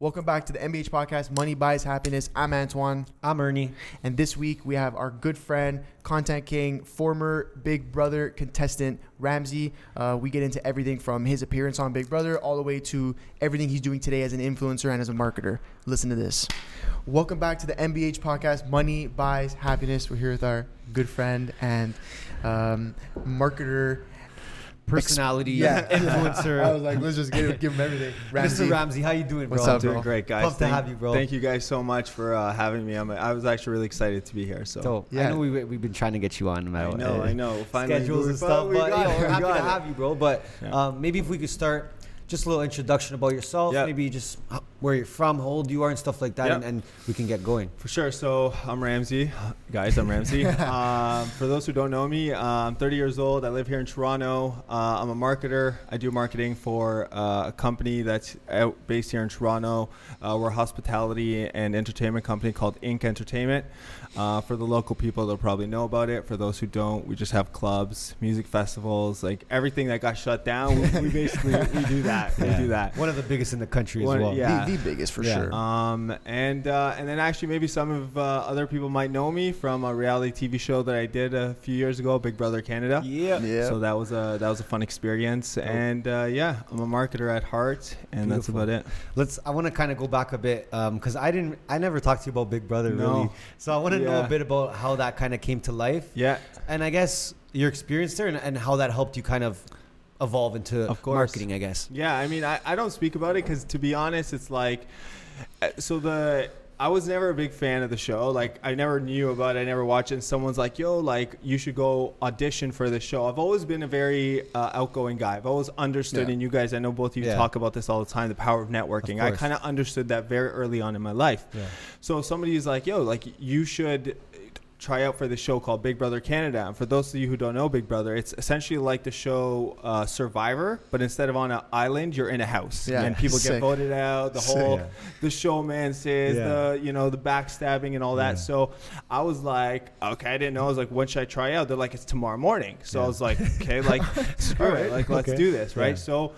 Welcome back to the MBH podcast, Money Buys Happiness. I'm Antoine. I'm Ernie. And this week we have our good friend, content king, former Big Brother contestant, Ramsey. Uh, we get into everything from his appearance on Big Brother all the way to everything he's doing today as an influencer and as a marketer. Listen to this. Welcome back to the MBH podcast, Money Buys Happiness. We're here with our good friend and um, marketer personality, yeah. influencer. I was like, let's just give, give him everything. Ramsey. Mr. Ramsey, how you doing, bro? What's up, doing bro? great, guys. Pumped thank, to have you, bro. Thank you guys so much for uh, having me. I'm, I was actually really excited to be here. So, so Yeah. I know we, we've been trying to get you on no I what. know, I know. Finally, Schedules and stuff, we but got yo, it, we're we happy to it. have you, bro. But Yeah. um, maybe if we could start just a little introduction about yourself, Yep. maybe just h- where you're from, how old you are, and stuff like that, Yep. and, and we can get going. For sure. So I'm Ramsey, guys. I'm Ramsey. um, for those who don't know me, I'm 30 years old. I live here in Toronto. Uh, I'm a marketer. I do marketing for uh, a company that's out based here in Toronto. Uh, we're a hospitality and entertainment company called Ink Entertainment. Uh, for the local people, they'll probably know about it. For those who don't, we just have clubs, music festivals, like everything that got shut down. We, we basically we do that. We do that. One of the biggest in the country One- as well. yeah. The, the biggest for Yeah. sure. Um, and uh, and then actually maybe some of uh, other people might know me from a reality TV show that I did a few years ago, Big Brother Canada. Yeah. yeah. So that was a that was a fun experience, and uh, yeah, I'm a marketer at heart, and that's about it. Let's. I want to kind of go back a bit because I didn't. I never talked to you about Big Brother No. really. So I want to know a bit about how that kind of came to life. Yeah, And I guess your experience there and, and how that helped you kind of evolve into Of course. marketing, I guess. yeah. I mean, I, I don't speak about it because to be honest, it's like, uh, so the. I was never a big fan of the show. Like I never knew about it. I never watched it. And someone's like, "Yo, like you should go audition for this show." I've always been a very uh, outgoing guy. I've always understood, Yeah. and you guys, I know both of you Yeah. talk about this all the time. The power of networking. I kind of understood that very early on in my life. Yeah. So somebody is like, "Yo, like you should." Try out for this show called Big Brother Canada. And for those of you who don't know Big Brother, it's essentially like the show uh, Survivor, but instead of on an island, you're in a house, Yeah. and people Sick. get voted out. The Sick. whole Yeah. the showman says Yeah. the you know the backstabbing and all that. So I was like, okay, I didn't know. I was like, when should I try out? They're like, it's tomorrow morning. So I was like, okay, like screw Alright. it, like let's do this, right? So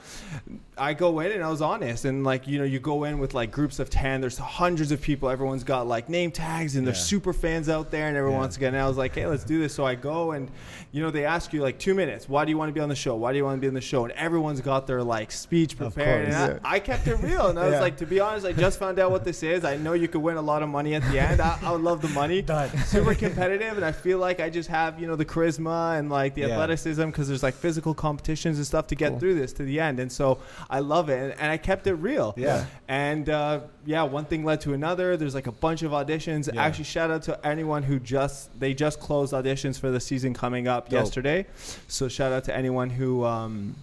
I go in and I was honest, and like you know you go in with like groups of ten. There's hundreds of people. Everyone's got like name tags, and there's Yeah. super fans out there, and everyone Yeah. wants to get. And I was like, hey, let's do this. So I go and you know they ask you like two minutes. Why do you want to be on the show? Why do you want to be on the show? And everyone's got their like speech prepared. And. I, I kept it real, and I was like, to be honest, I just found out what this is. I know you could win a lot of money at the end. I, I would love the money. Done. Super competitive, and I feel like I just have you know the charisma and like the Yeah. athleticism because there's like physical competitions and stuff to get Cool. through this to the end. And so I love it, and, and I kept it real. Yeah. And uh, yeah, one thing led to another. There's like a bunch of auditions. Yeah. Actually, shout out to anyone who just they just closed auditions for the season coming up Dope. yesterday. So shout out to anyone who. Um,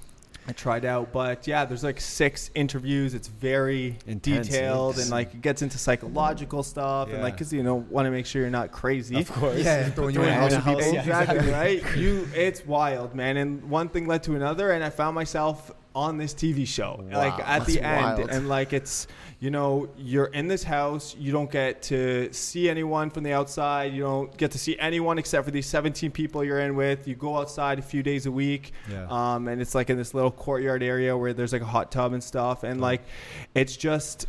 I tried out, but yeah, there's like six interviews. It's very Intense, detailed yes. and like it gets into psychological stuff and like because you know want to make sure you're not crazy. Of course. Yeah, throwing you in house of people. house- Yeah, exactly, exactly. right? You, it's wild, man. And one thing led to another, and I found myself on this TV show, Wow, like at the end, wild. and like it's, you know, you're in this house, you don't get to see anyone from the outside, you don't get to see anyone except for these 17 people you're in with. You go outside a few days a week, Yeah. um, and it's like in this little courtyard area where there's like a hot tub and stuff, and like, it's just.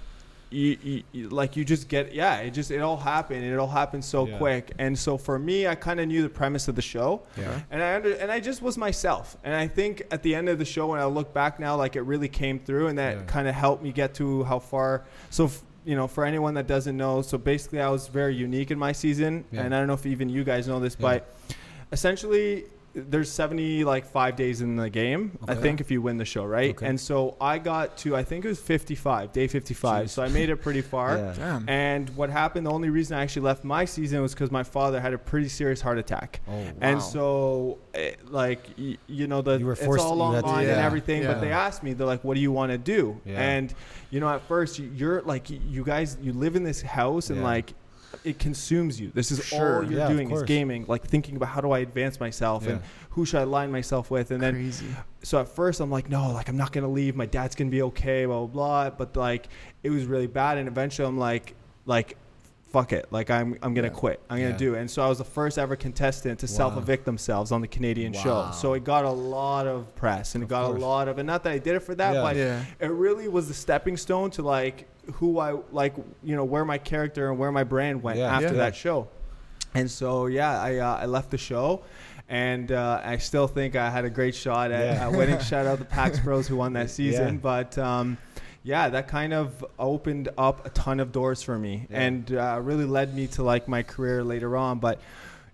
You, you, you- like you just get yeah it just it all happened and it all happened so Yeah. quick and so for me i kind of knew the premise of the show Yeah. and I under, and I just was myself. And I think at the end of the show, when I look back now, like it really came through, and that Yeah. kind of helped me get to how far. So. F- you know, for anyone that doesn't know, so basically I was very unique in my season, Yeah. and I don't know if even you guys know this, Yeah. but essentially there's 70 like five days in the game i think if you win the show right Okay. and so i got to i think it was 55 day 55 Jeez. so i made it pretty far Yeah. Damn. and what happened the only reason i actually left my season was because my father had a pretty serious heart attack Oh, wow. and so, eh, like, y- you know, the You it's all had to- online and everything. yeah. But they asked me, they're like, "What do you want to do?" Yeah. And you know, at first, you- you're like, you guys, you live in this house, and Yeah. like, it consumes you. This is Sure. all you're Yeah, doing is gaming, like thinking about how do I advance myself and who should I align myself with, and then so at first I'm like, no, like I'm not gonna leave. My dad's gonna be okay, blah blah blah. But like it was really bad, and eventually I'm like, like, fuck it, like I'm I'm gonna Yeah. quit. I'm gonna Yeah. do it. And so I was the first ever contestant to Wow. self evict themselves on the Canadian Wow. show. So it got a lot of press and Of it got course. a lot of, and not that I did it for that, Yeah. but Yeah. it really was the stepping stone to like who I like, you know, where my character and where my brand went Yeah. after Yeah. that show. And so yeah, I uh, I left the show. And uh, I still think I had a great shot at, Yeah. at winning. Shout out the Pax Bros who won that season. Yeah. But um, yeah, that kind of opened up a ton of doors for me Yeah. and uh, really led me to like my career later on. But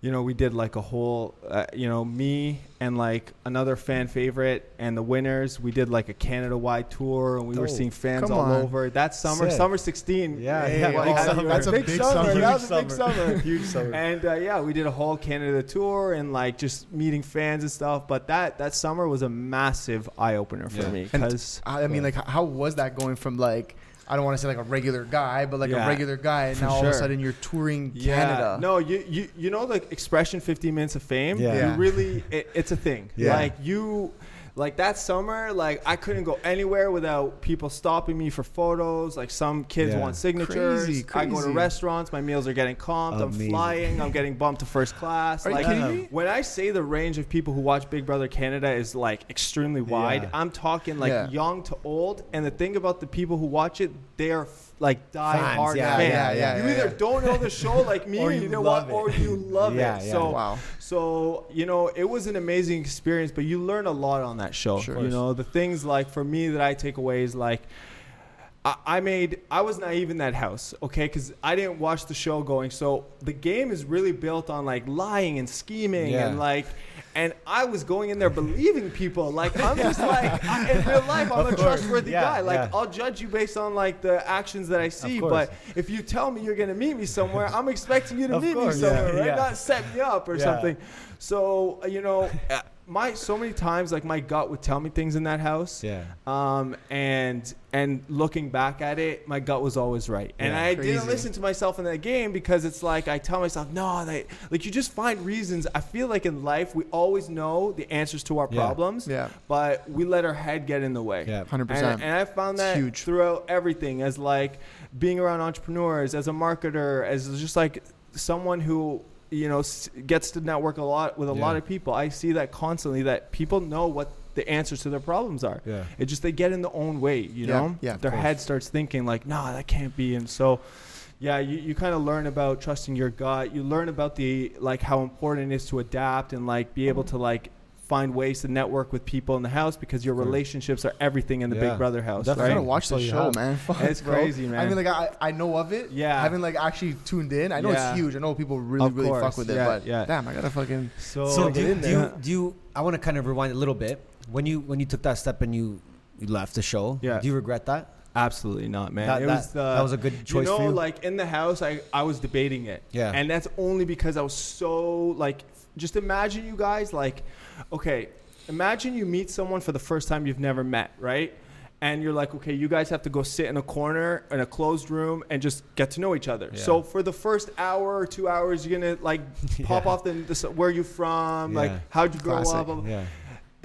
you know, we did like a whole, uh, you know, me and like another fan favorite and the winners. We did like a Canada-wide tour, and we were seeing fans all on. over. That summer, Sick. summer 16. Yeah, yeah, wow, big summer. That's a big summer. That was a big summer. Huge summer. And uh, yeah, we did a whole Canada tour and like just meeting fans and stuff. But that that summer was a massive eye opener for Yeah. me because I mean, like, how was that going from like I don't want to say like a regular guy, but like Yeah, a regular guy, and now all of a sudden you're touring yeah, Canada. no, you you you know the expression 15 minutes of fame. Yeah. Yeah. You really, it, it's a thing. Yeah. Like you. Like that summer, like I couldn't go anywhere without people stopping me for photos. Like some kids Yeah. want signatures. Crazy, I go to restaurants, my meals are getting comped. I'm flying. I'm getting bumped to first class. Are you kidding me? When I say the range of people who watch Big Brother Canada is like extremely wide, Yeah. I'm talking like Yeah. young to old. And the thing about the people who watch it, they are like die Fans, hard yeah, fans. yeah, yeah, you either don't know the show like me, Or you you know love what, it. or you love it. So Wow. so you know, it was an amazing experience, but you learn a lot on that show. Sure. You know, the things like for me that I take away is like. I- I made. I was naive in that house, okay, because I didn't watch the show going. So the game is really built on like lying and scheming Yeah. and like, and I was going in there believing people. Like I'm just like I, in real life, I'm Of a course. trustworthy Yeah, guy. Like yeah. I'll judge you based on like the actions that I see. But if you tell me you're gonna meet me somewhere, I'm expecting you to Of meet course, me somewhere, yeah, right? Not set me up or something. So you know, my so many times like my gut would tell me things in that house. Yeah. Um, and and looking back at it, my gut was always right, and Yeah. I Crazy. didn't listen to myself in that game because it's like I tell myself, no, they like you just find reasons. I feel like in life we always know the answers to our Yeah. problems, Yeah, but we let our head get in the way. Yeah. hundred And, percent. and I found that huge. throughout everything as like being around entrepreneurs, as a marketer, as just like someone who you know gets to network a lot with a lot of people. I see that constantly that people know what the answers to their problems are. Yeah. It just they get in their own way, you Yeah, know. yeah, of Their course. head starts thinking like, "No, that can't be." And so, yeah, you, you kind of learn about trusting your gut. You learn about the like how important it is to adapt and like be able mm-hmm. to like find ways to network with people in the house because your relationships are everything in the Yeah. Big Brother house, I Definitely. gotta right? watch the So show, have- man. Fuck, It's bro. crazy, man. I mean, like I, I know of it. Yeah. I haven't like actually tuned in. I know Yeah. it's huge. I know people really, Of really fuck course. with it. Yeah, but yeah. damn, I gotta fucking. So, So do get you, in do you, there. do you? I want to kind of rewind a little bit. When you when you took that step and you you left the show. Yeah. Do you regret that? absolutely not, man. That, it that, was the, that was a good choice you know, for you. like in the house, I, I was debating it. Yeah. And that's only because I was so like, just imagine you guys like, okay, imagine you meet someone for the first time you've never met, right? And you're like, okay, you guys have to go sit in a corner in a closed room and just get to know each other. Yeah. So for the first hour or two hours, you're gonna like pop Yeah. off the, the where are you from, like how'd you grow Classic. up, blah, blah, yeah.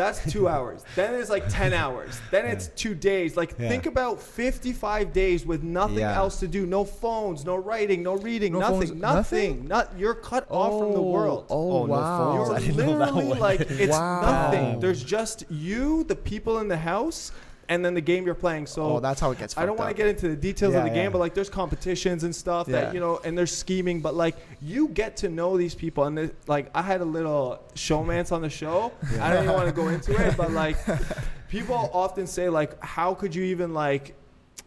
That's two hours. Then it's like 10 hours. Then it's two days. Like, Yeah. think about 55 days with nothing Yeah. else to do. No phones, no writing, no reading, No nothing. phones, nothing. Not, you're cut off from the oh, world. Oh, Oh, no wow. phones. You're I didn't know that literally like, it's Wow. nothing. There's just you, the people in the house, and then the game you're playing. So, oh, that's how it gets. I don't want to get into the details Yeah, of the game, but like there's competitions and stuff Yeah. that you know, and there's scheming, but like you get to know these people, and like I had a little showmance on the show. I don't even want to go into it, but like people often say like, how could you even like,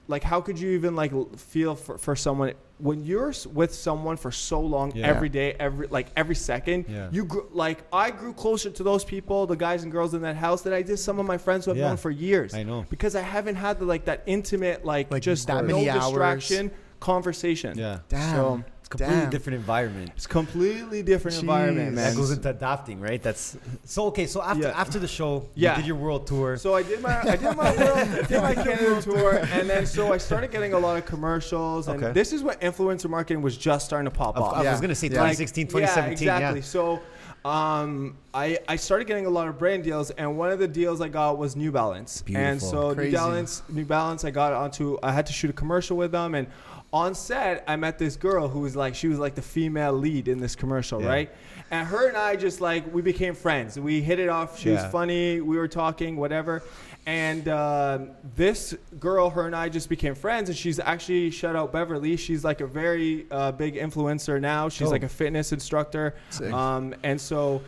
like how could you even like feel for, for someone when you're with someone for so long Yeah. every day, every like every second, Yeah. you grew, like I grew closer to those people, the guys and girls in that house, that I did some of my friends who I've Yeah. known for years I know. because I haven't had the, like that intimate, like, Like, just that no many hours. distraction conversation. Yeah. Damn. So It's a completely Damn. different environment. it's completely different Jeez. environment, man. That goes into adapting, right? That's so okay. So after Yeah. after the show, Yeah. you did your world tour. So I did my I did my world, I did my Canada tour, and then so I started getting a lot of commercials, and Okay. this is when influencer marketing was just starting to pop Of- off. I Yeah. was gonna say Yeah. 2016, Like, 2017. Yeah, exactly. So, um, I, I started getting a lot of brand deals, and one of the deals I got was New Balance. And Beautiful. so New Balance, New Balance, I got onto. I had to shoot a commercial with them, and on set, I met this girl who was like, she was like the female lead in this commercial, Yeah. right? And her and I just like we became friends. We hit it off. She was funny. We were talking, whatever. And um this girl, her and I just became friends. And she's actually shout out Beverly. She's like a very uh, big influencer now. She's Oh. like a fitness instructor. Um, and so.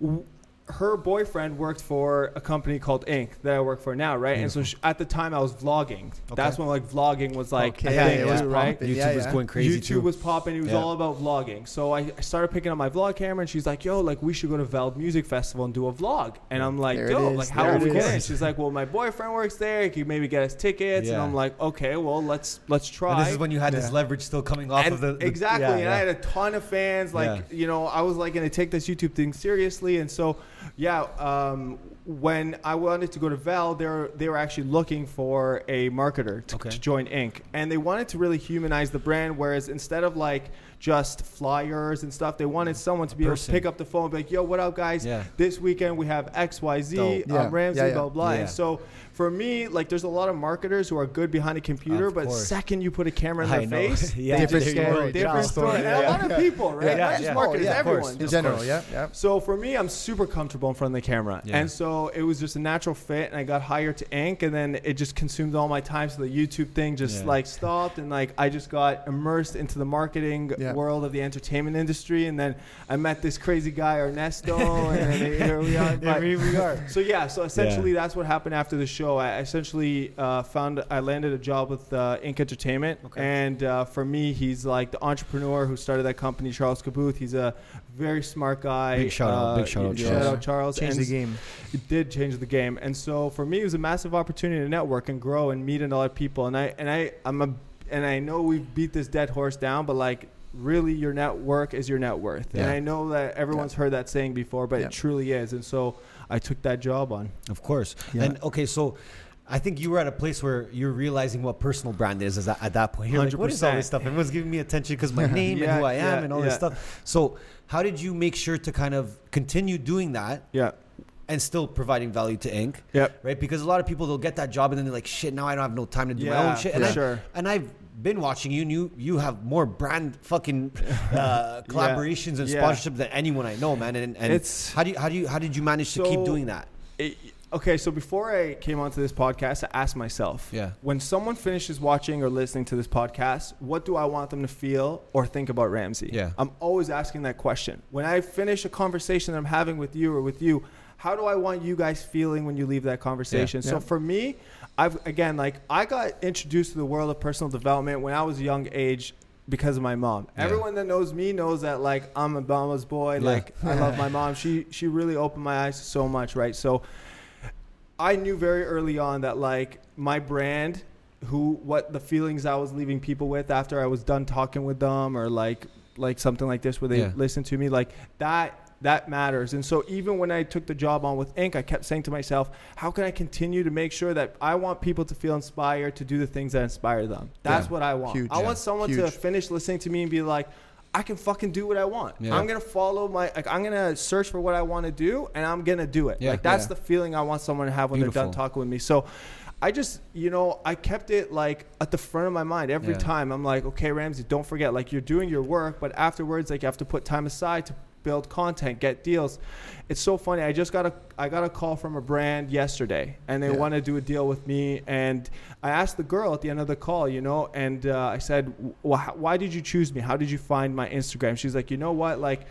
W- her boyfriend worked for a company called Ink that I work for now, right? And so sh at the time I was vlogging. Okay. That's when like vlogging was like Okay, a yeah, thing, it was right? popping. YouTube Yeah, was going crazy YouTube too. was popping. It was Yeah. all about vlogging. So I I started picking up my vlog camera, and she's like, "Yo, like we should go to Veld Music Festival and do a vlog." And I'm like, There "Yo, like how There are we it getting?" She's like, "Well, my boyfriend works there. He could maybe get us tickets." And I'm like, "Okay, well, let's let's try." And this is when you had this leverage still coming off and of the, the- exactly, yeah, and yeah. I had a ton of fans. Like Yeah. you know, I was like going to take this YouTube thing seriously, and so yeah. Um, when I wanted to go to Veld, they were they were actually looking for a marketer to, Okay. to join Ink. And they wanted to really humanize the brand. Whereas instead of like just flyers and stuff, they wanted someone to be able to pick up the phone, and be like, "Yo, what up, guys? Yeah. This weekend we have X, Y, Z. Dope. Yeah. Um, Ramsey, Yeah, yeah. blah blah." Yeah. And so for me, like, there's a lot of marketers who are good behind a computer, Of but course. second you put a camera in their face, Yeah, Different story, different story. And a lot of people, right? Yeah, Not just yeah. marketers, Oh, yeah, everyone. In general, yeah, yeah. So for me, I'm super comfortable in front of the camera, Yeah. and so it was just a natural fit. And I got hired to Ink and then it just consumed all my time. So the YouTube thing just Yeah. like stopped, and like I just got immersed into the marketing Yeah. world of the entertainment industry. And then I met this crazy guy Ernesto, and here we are. But- here we are. so yeah, so essentially that's what happened after the show. I essentially uh, found I landed a job with uh, Ink Entertainment, Okay. and uh, for me, he's like the entrepreneur who started that company, Charles Khabouth. He's a very smart guy. Big shout out, Uh, big shout out, shout Charles. out Charles. Change and the game. It did change the game, and so for me, it was a massive opportunity to network and grow and meet a lot of people. And I and I I'm a and I know we've beat this dead horse down, but like. Really, your network is your net worth, and I know that everyone's heard that saying before, but Yeah. it truly is. And so, I took that job on. Of course. Yeah. And okay, so I think you were at a place where you're realizing what personal brand is, at, at that point. You're like, what is all this stuff? Everyone's giving me attention because my name Yeah, and who I am yeah, and all this stuff. So how did you make sure to kind of continue doing that Yeah. and still providing value to Ink? Yep. Right? Because a lot of people they'll get that job and then they're like, shit, now I don't have no time to do my own shit. And, I, sure. and I've been watching you and you you have more brand fucking uh, collaborations and Yeah. sponsorships than anyone I know, man. And, and It's- how do you how do you how did you manage to keep doing that? It- okay, so before I came onto this podcast, I asked myself, Yeah. when someone finishes watching or listening to this podcast, what do I want them to feel or think about Ramsey? Yeah. I'm always asking that question. When I finish a conversation that I'm having with you or with you, how do I want you guys feeling when you leave that conversation? Yeah. So Yeah. for me, I've again like I got introduced to the world of personal development when I was a young age because of my mom. Yeah. Everyone that knows me knows that like I'm a mama's boy. Yeah. Like I love my mom. She she really opened my eyes so much, right? So I knew very early on that like my brand, who what the feelings I was leaving people with after I was done talking with them or like like something like this where they Yeah. listen to me like that that matters. And so even when I took the job on with Ink, I kept saying to myself, how can I continue to make sure that I want people to feel inspired to do the things that inspire them? That's Yeah. what I want. Huge. I Yeah. want someone to finish listening to me and be like, I can fucking do what I want. Yeah. I'm gonna follow my like I'm gonna search for what I want to do and I'm gonna do it. Yeah. Like that's Yeah. the feeling I want someone to have when they're done talking with me. So I just, you know, I kept it like at the front of my mind every Yeah. time. I'm like, okay, Ramsey, don't forget, like you're doing your work, but afterwards, like you have to put time aside to build content, get deals. It's so funny. I just got a I got a call from a brand yesterday, and they Yeah. want to do a deal with me. And I asked the girl at the end of the call, you know, and uh, I said, "Wh- "Why did you choose me? How did you find my Instagram?" She's like, "You know what? Like,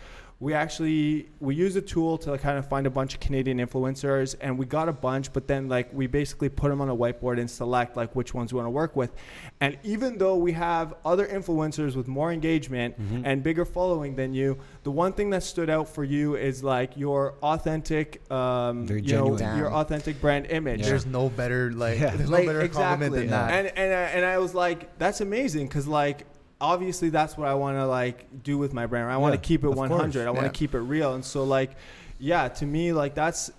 we actually we use a tool to kind of find a bunch of Canadian influencers, and we got a bunch, but then like we basically put them on a whiteboard and select like which ones we want to work with. And even though we have other influencers with more engagement Mhm. and bigger following than you, the one thing that stood out for you is like your authentic, um, Very you know, your authentic brand image. Yeah. There's no better like Yeah. there's Like, no better compliment than Yeah. that. And and I, and I was like, that's amazing because like obviously that's what I want to like do with my brand. I want Yeah, to keep it 100. course. I want to Yeah. keep it real. And so like, yeah, to me like that's.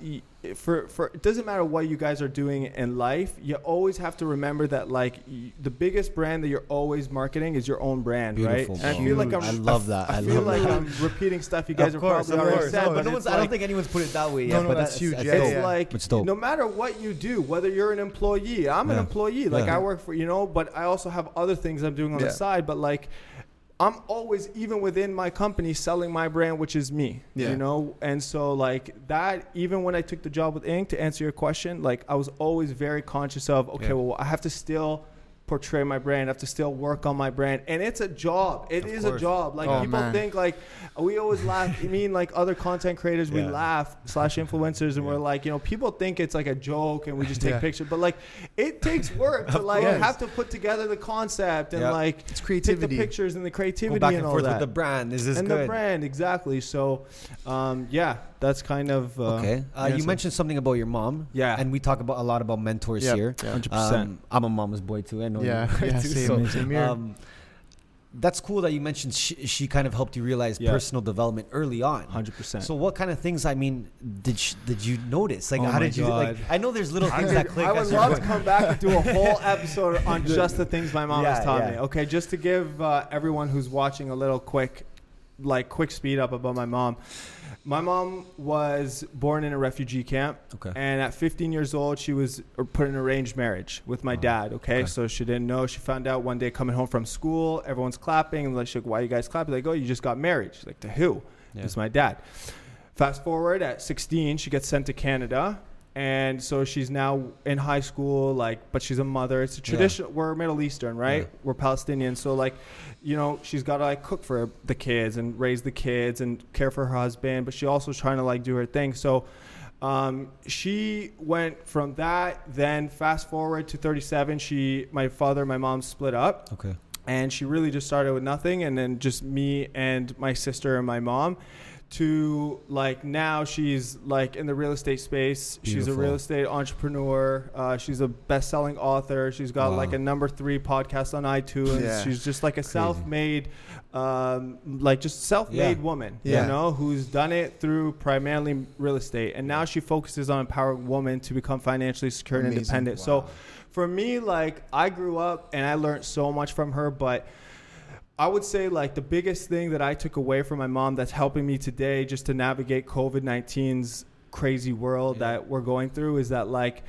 For for it doesn't matter what you guys are doing in life. You always have to remember that like y- the biggest brand that you're always marketing is your own brand, Beautiful, right? And I feel like I'm, I love that. I, I feel love like that. I'm repeating stuff you guys of have course, probably of already course. said, No, but no it's one's, I don't like- think anyone's put it that way No, yet. no, but that's huge. Yeah, it's yeah. like It's dope. no matter what you do, whether you're an employee, I'm an Yeah. employee. Like Yeah. I work for you know, but I also have other things I'm doing on Yeah. the side. But like, I'm always even within my company selling my brand, which is me. Yeah. You know, and so like that. Even when I took the job with Ink to answer your question, like I was always very conscious of okay, Yeah. well I have to still portray my brand. I have to still work on my brand, and it's a job. It Of is course. a job. Like Oh, people man. think like we always laugh. I mean, like other content creators, we laugh slash influencers, and Yeah. we're like, you know, people think it's like a joke, and we just take Yeah. pictures. But like, it takes work to like course. have to put together the concept and Yeah. like It's take creativity. the pictures and the Go creativity back and, and all forth that. with the brand. Is this and good? the brand exactly. So, um, yeah, that's kind of uh, Okay. Uh, you answer. mentioned something about your mom. Yeah. And we talk about a lot about mentors Yep. here. Yeah. hundred percent. Um, I'm a mama's boy too. I know. Yeah, you yeah, too, same, so, same. Um, that's cool that you mentioned she, she kind of helped you realize Yeah. personal development early on. Hundred percent. So what kind of things? I mean, did sh did you notice? Like, Oh how my did you like? I know there's little things that click. I would love to come back and do a whole episode on just the things my mom Yeah, has taught yeah. me. Okay, just to give uh, everyone who's watching a little quick, like quick speed up about my mom. My mom was born in a refugee camp, Okay. and at 15 years old, she was put in arranged marriage with my Oh, dad. Okay? okay. so she didn't know. She found out one day coming home from school, everyone's clapping, and like, she's like, "Why you guys clapping?" Like, "Oh, you just got married." She's like, "To who?" Yeah. It's my dad. Fast forward at 16, she gets sent to Canada. And so she's now in high school, like, but she's a mother. It's a Yeah. tradition. We're Middle Eastern, right? Yeah. We're Palestinian. So, like, you know, she's got to, like, cook for the kids and raise the kids and care for her husband. But she also trying to, like, do her thing. So, um, she went from that. Then, fast forward to 37, she, my father and my mom split up Okay. and she really just started with nothing and then just me and my sister and my mom to like now she's like in the real estate space she's a real estate entrepreneur uh, she's a best-selling author she's got Wow. like a number three podcast on itunes Yeah. she's just like a self-made um, like just self-made Yeah. woman Yeah. you know who's done it through primarily real estate and now she focuses on empowering women to become financially secure and Amazing. independent so for me like i grew up and i learned so much from her but I would say like the biggest thing that I took away from my mom that's helping me today just to navigate COVID 19's crazy world Yeah. that we're going through is that like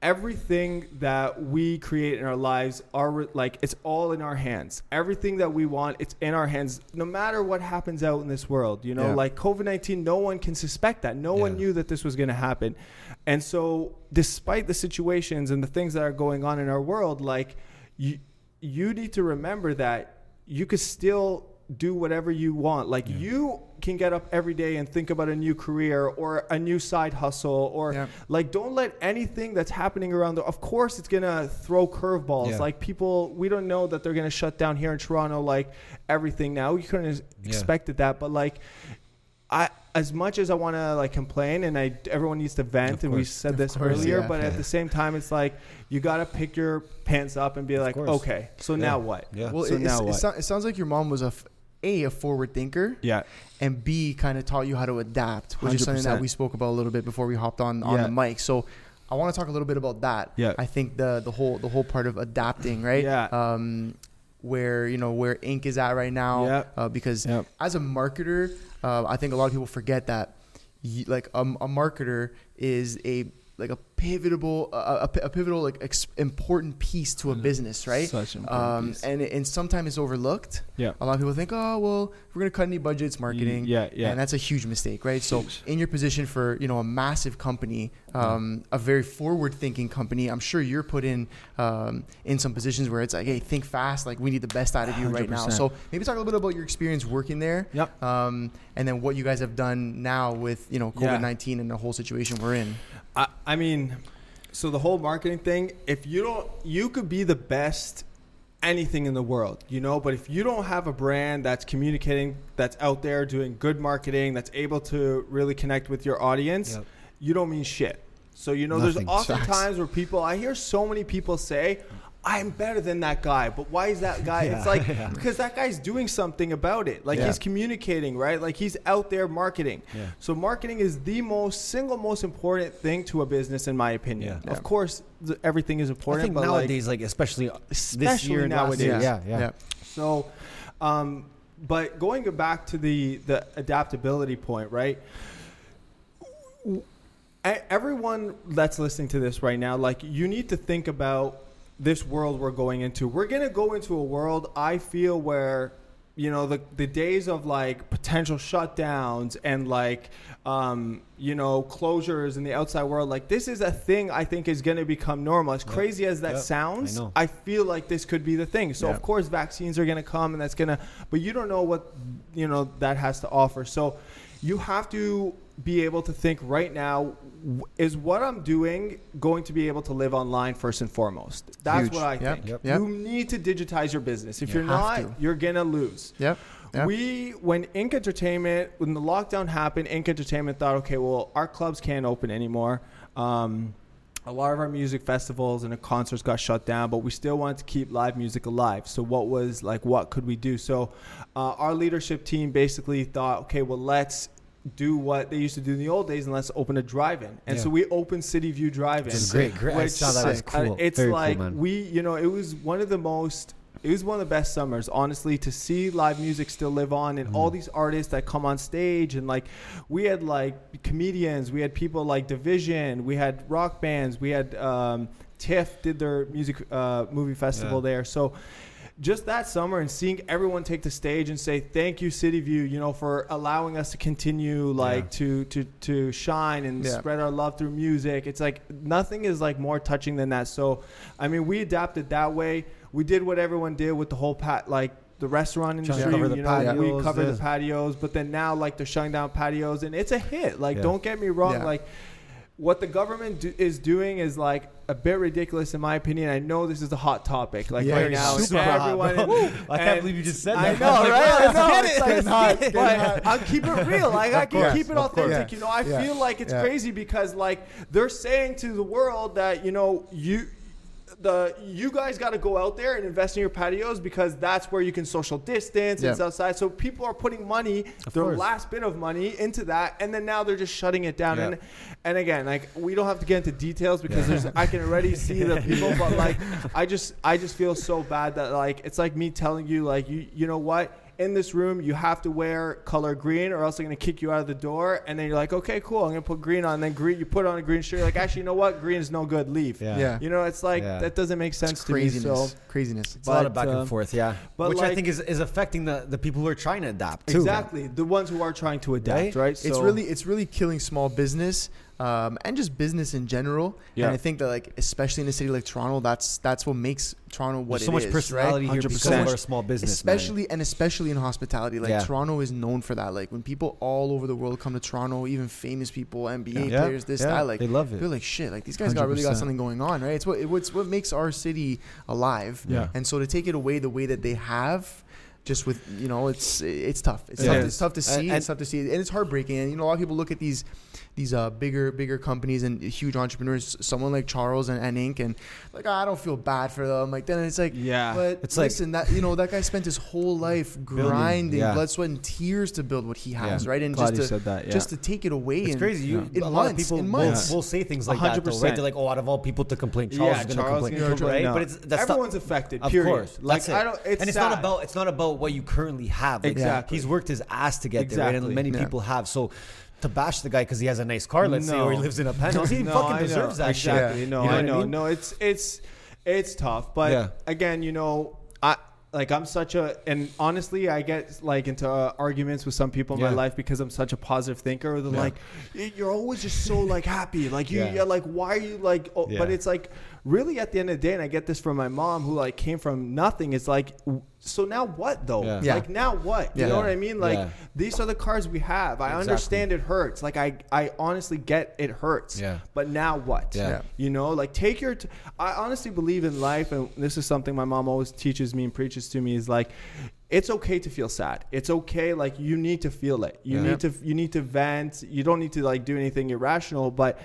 everything that we create in our lives are like it's all in our hands. Everything that we want, it's in our hands no matter what happens out in this world, you know? Yeah. Like COVID-19 no one can suspect that. No one knew that this was going to happen. And so despite the situations and the things that are going on in our world like you you need to remember that you could still do whatever you want. Like Yeah. you can get up every day and think about a new career or a new side hustle or Yeah. like don't let anything that's happening around the of course it's gonna throw curveballs. Yeah. Like people we don't know that they're gonna shut down here in Toronto like everything now. We couldn't have expected that. But like I as much as I want to like complain and I everyone needs to vent Of and we said this course, earlier, yeah. but at the same time it's like you got to pick your pants up and be like, course. okay, so Yeah. now what? Yeah. Well, So it, now it's- it, what? sou- it sounds like your mom was a f- a a forward thinker Yeah. and B kind of taught you how to adapt, which is something that we spoke about a little bit before we hopped on on Yeah. the mic. So I want to talk a little bit about that. Yeah. I think the the whole the whole part of adapting, right? Yeah. Um, where you know where Ink is at right now, Yeah. uh, because Yep. as a marketer, uh, I think a lot of people forget that, y like a, a marketer is a like a pivotal a, a, a pivotal like ex- important piece to a business, right? Such an important Um, piece. and and sometimes it's overlooked. Yeah. A lot of people think, oh well, if we're gonna cut any budgets, marketing. Yeah, yeah. And that's a huge mistake, right? So in your position for you know a massive company, um, a very forward-thinking company, I'm sure you're put in um, in some positions where it's like, hey, think fast. Like we need the best out of you right now. So maybe talk a little bit about your experience working there. Yep. Um, and then what you guys have done now with you know COVID nineteen and the whole situation we're in. I, I mean, so the whole marketing thing, if you don't, you could be the best anything in the world, you know, but if you don't have a brand that's communicating, that's out there doing good marketing, that's able to really connect with your audience, Yep. you don't mean shit. So, you know, Nothing. there's often Facts. times where people, I hear so many people say, I'm better than that guy. But why is that guy? It's like yeah. because that guy's doing something about it. Like Yeah. he's communicating, right? Like he's out there marketing. Yeah. So marketing is the most single most important thing to a business, in my opinion. Yeah. Of course, th- everything is important. I think but like, nowadays, like, especially this Especially year nowadays. year, Yeah. yeah, yeah, Yeah. So, um, but going back to the the adaptability point, right? Everyone that's listening to this right now, like you need to think about this world we're going into. We're gonna go into a world I feel where you know the the days of like potential shutdowns and like um, you know closures in the outside world like this is a thing i think is going to become normal as Yep. crazy as that Yep. sounds I. I feel like this could be the thing. So Yeah. of course vaccines are going to come and that's going to but you don't know what you know that has to offer. So you have to be able to think right now is what I'm doing going to be able to live online first and foremost. That's Huge. what I Yep. think. Yep. Yep. You need to digitize your business. If You you're not, to. you're going to lose. Yep. We, when Ink Entertainment, when the lockdown happened, Ink Entertainment thought, okay, well, our clubs can't open anymore. Um, a lot of our music festivals and the concerts got shut down, but we still wanted to keep live music alive. So, what was like, what could we do? So, uh, our leadership team basically thought, okay, well, let's do what they used to do in the old days and let's open a drive-in. And Yeah. so we opened City View Drive-in. Which is great. Great. I saw that. It's cool. it's Very like cool, we, you know, it was one of the most. It was one of the best summers, honestly, to see live music still live on and Mm. all these artists that come on stage and like we had like comedians, we had people like Division, we had rock bands, we had um, TIFF did their music uh, movie festival Yeah. there. So just that summer and seeing everyone take the stage and say thank you City View, you know, for allowing us to continue like Yeah. to to to shine and Yeah. spread our love through music. It's like nothing is like more touching than that. So, I mean, we adapted that way. We did what everyone did with the whole pat like the restaurant industry. cover the you know, we patios, covered yeah. the patios, but then now like they're shutting down patios, and it's a hit. Like, don't get me wrong, like. What the government do, is doing is like a bit ridiculous in my opinion. I know this is a hot topic, like Yeah, right now. super hot, everyone, and- I can't believe you just said I that. know, like, right? I know. let's It's get like, it, it's let's not- but I'll keep it real. Like I can course, keep it authentic. You know, I Yeah. feel like it's Yeah. crazy because like they're saying to the world that you know you. The you guys got to go out there and invest in your patios because that's where you can social distance and Yeah. it's outside. So people are putting money, Of their course. last bit of money into that, and then now they're just shutting it down. Yeah. And and again, like we don't have to get into details because Yeah. there's I can already see the people, but like I just I just feel so bad that like it's like me telling you like you you know what in this room you have to wear color green or else they're gonna kick you out of the door and then you're like okay cool I'm gonna put green on and then green you put on a green shirt you're like actually you know what green is no good leave Yeah. Yeah. you know it's like Yeah. that doesn't make sense It's to me craziness. so craziness. It's a lot of back uh, and forth, yeah. but Which I think is, is affecting the, the people who are trying to adapt too. man. exactly the ones who are trying to adapt Right? right, it's really it's really killing small business um, and just business in general. Yeah. And I think that like especially in a city like Toronto, that's that's what makes Toronto what There's it so much is, personality right? here because 100%. of our small business, man. especially and especially in hospitality. Like Yeah. Toronto is known for that. Like when people all over the world come to Toronto, even famous people, NBA Yeah. players, this Yeah. that, like They love it. They're like shit. Like these guys got really got something going on, right? It's what it, what's what makes our city alive. Yeah. And so to take it away the way that they have. Just with you know, it's it's tough. It's It tough. It's tough to see. And- it's tough to see, and it's heartbreaking. And you know, a lot of people look at these these uh, bigger bigger companies and huge entrepreneurs, someone like Charles and, and Ink and like "Ah, I don't feel bad for them. Like then it's like yeah but It's like- listen, that you know that guy spent his whole life grinding, yeah. blood, sweat, and tears to build what he has, Yeah. right? And Glad just to said that yeah just to take it away. It's and, crazy. You, In a lot months, of people in will, months. will say things like that, though, 100%. right? They're like, "Oh, out of all people to complain, Charles yeah, is going to complain." gonna complain. right? No. But it's that's everyone's not, affected of period course. like That's it. I don't it's and it's sad. not about it's not about what you currently have. Like, Exactly. He's worked his ass to get there, right? And many people have. So to bash the guy because he has a nice car, let's say, or he lives in a penthouse, he No, fucking I know. deserves that exactly. shit. No, You know I what know. mean? No, it's it's it's tough, but Yeah. again, you know, I like I'm such a and honestly, I get like into uh, arguments with some people in my life because I'm such a positive thinker. They're Yeah. like, you're always just so like happy, like you, Yeah. you're like, why are you like? Oh, Yeah. But it's like really at the end of the day, and I get this from my mom who like came from nothing. It's like, so now what though? Yeah. Yeah. Like now what? You Yeah. know what I mean? Like Yeah. these are the cars we have. I Exactly. understand it hurts. Like I, I honestly get it hurts. Yeah. But now what? Yeah. Yeah. You know, like take your. T- I honestly believe in life, and this is something my mom always teaches me and preaches to me is like, it's okay to feel sad. It's okay. Like you need to feel it. You Yeah. need to. You need to vent. You don't need to like do anything irrational, but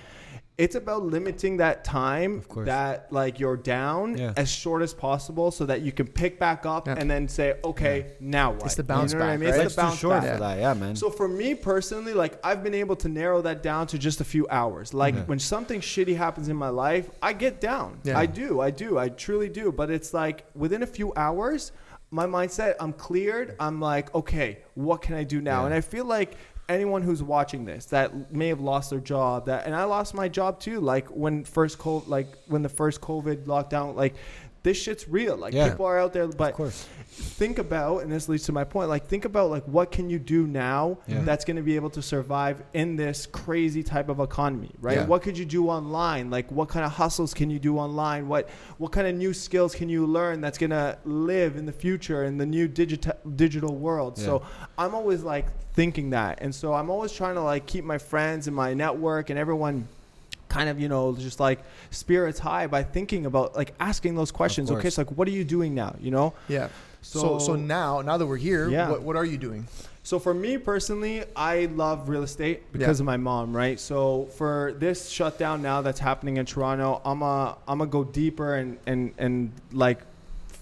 it's about limiting that time that like you're down Yeah. as short as possible so that you can pick back up Yeah. and then say, okay, now what? It's the bounce you know what I back, mean? right? It's Life's the too bounce short back. for that. Yeah, man. So for me personally, like I've been able to narrow that down to just a few hours. Like Yeah. when something shitty happens in my life, I get down. Yeah. I do, I do, I truly do. But it's like within a few hours, my mindset, I'm cleared. I'm like, okay, what can I do now? Yeah. And I feel like anyone who's watching this that may have lost their job, that and I lost my job too. Like when first COVID, like when the first COVID lockdown, like this shit's real. Like Yeah. people are out there, but of course. think about and this leads to my point like think about like what can you do now Yeah. Mm-hmm. that's going to be able to survive in this crazy type of economy right Yeah. what could you do online like what kind of hustles can you do online what what kind of new skills can you learn that's going to live in the future in the new digital digital world so i'm always like thinking that and so i'm always trying to like keep my friends and my network and everyone kind of you know just like spirits high by thinking about like asking those questions okay so like what are you doing now you know Yeah. So, so now, now that we're here, Yeah. what, what are you doing? So for me personally, I love real estate because Yeah. of my mom, right? So for this shutdown now that's happening in Toronto, I'm a I'm gonna go deeper and and and like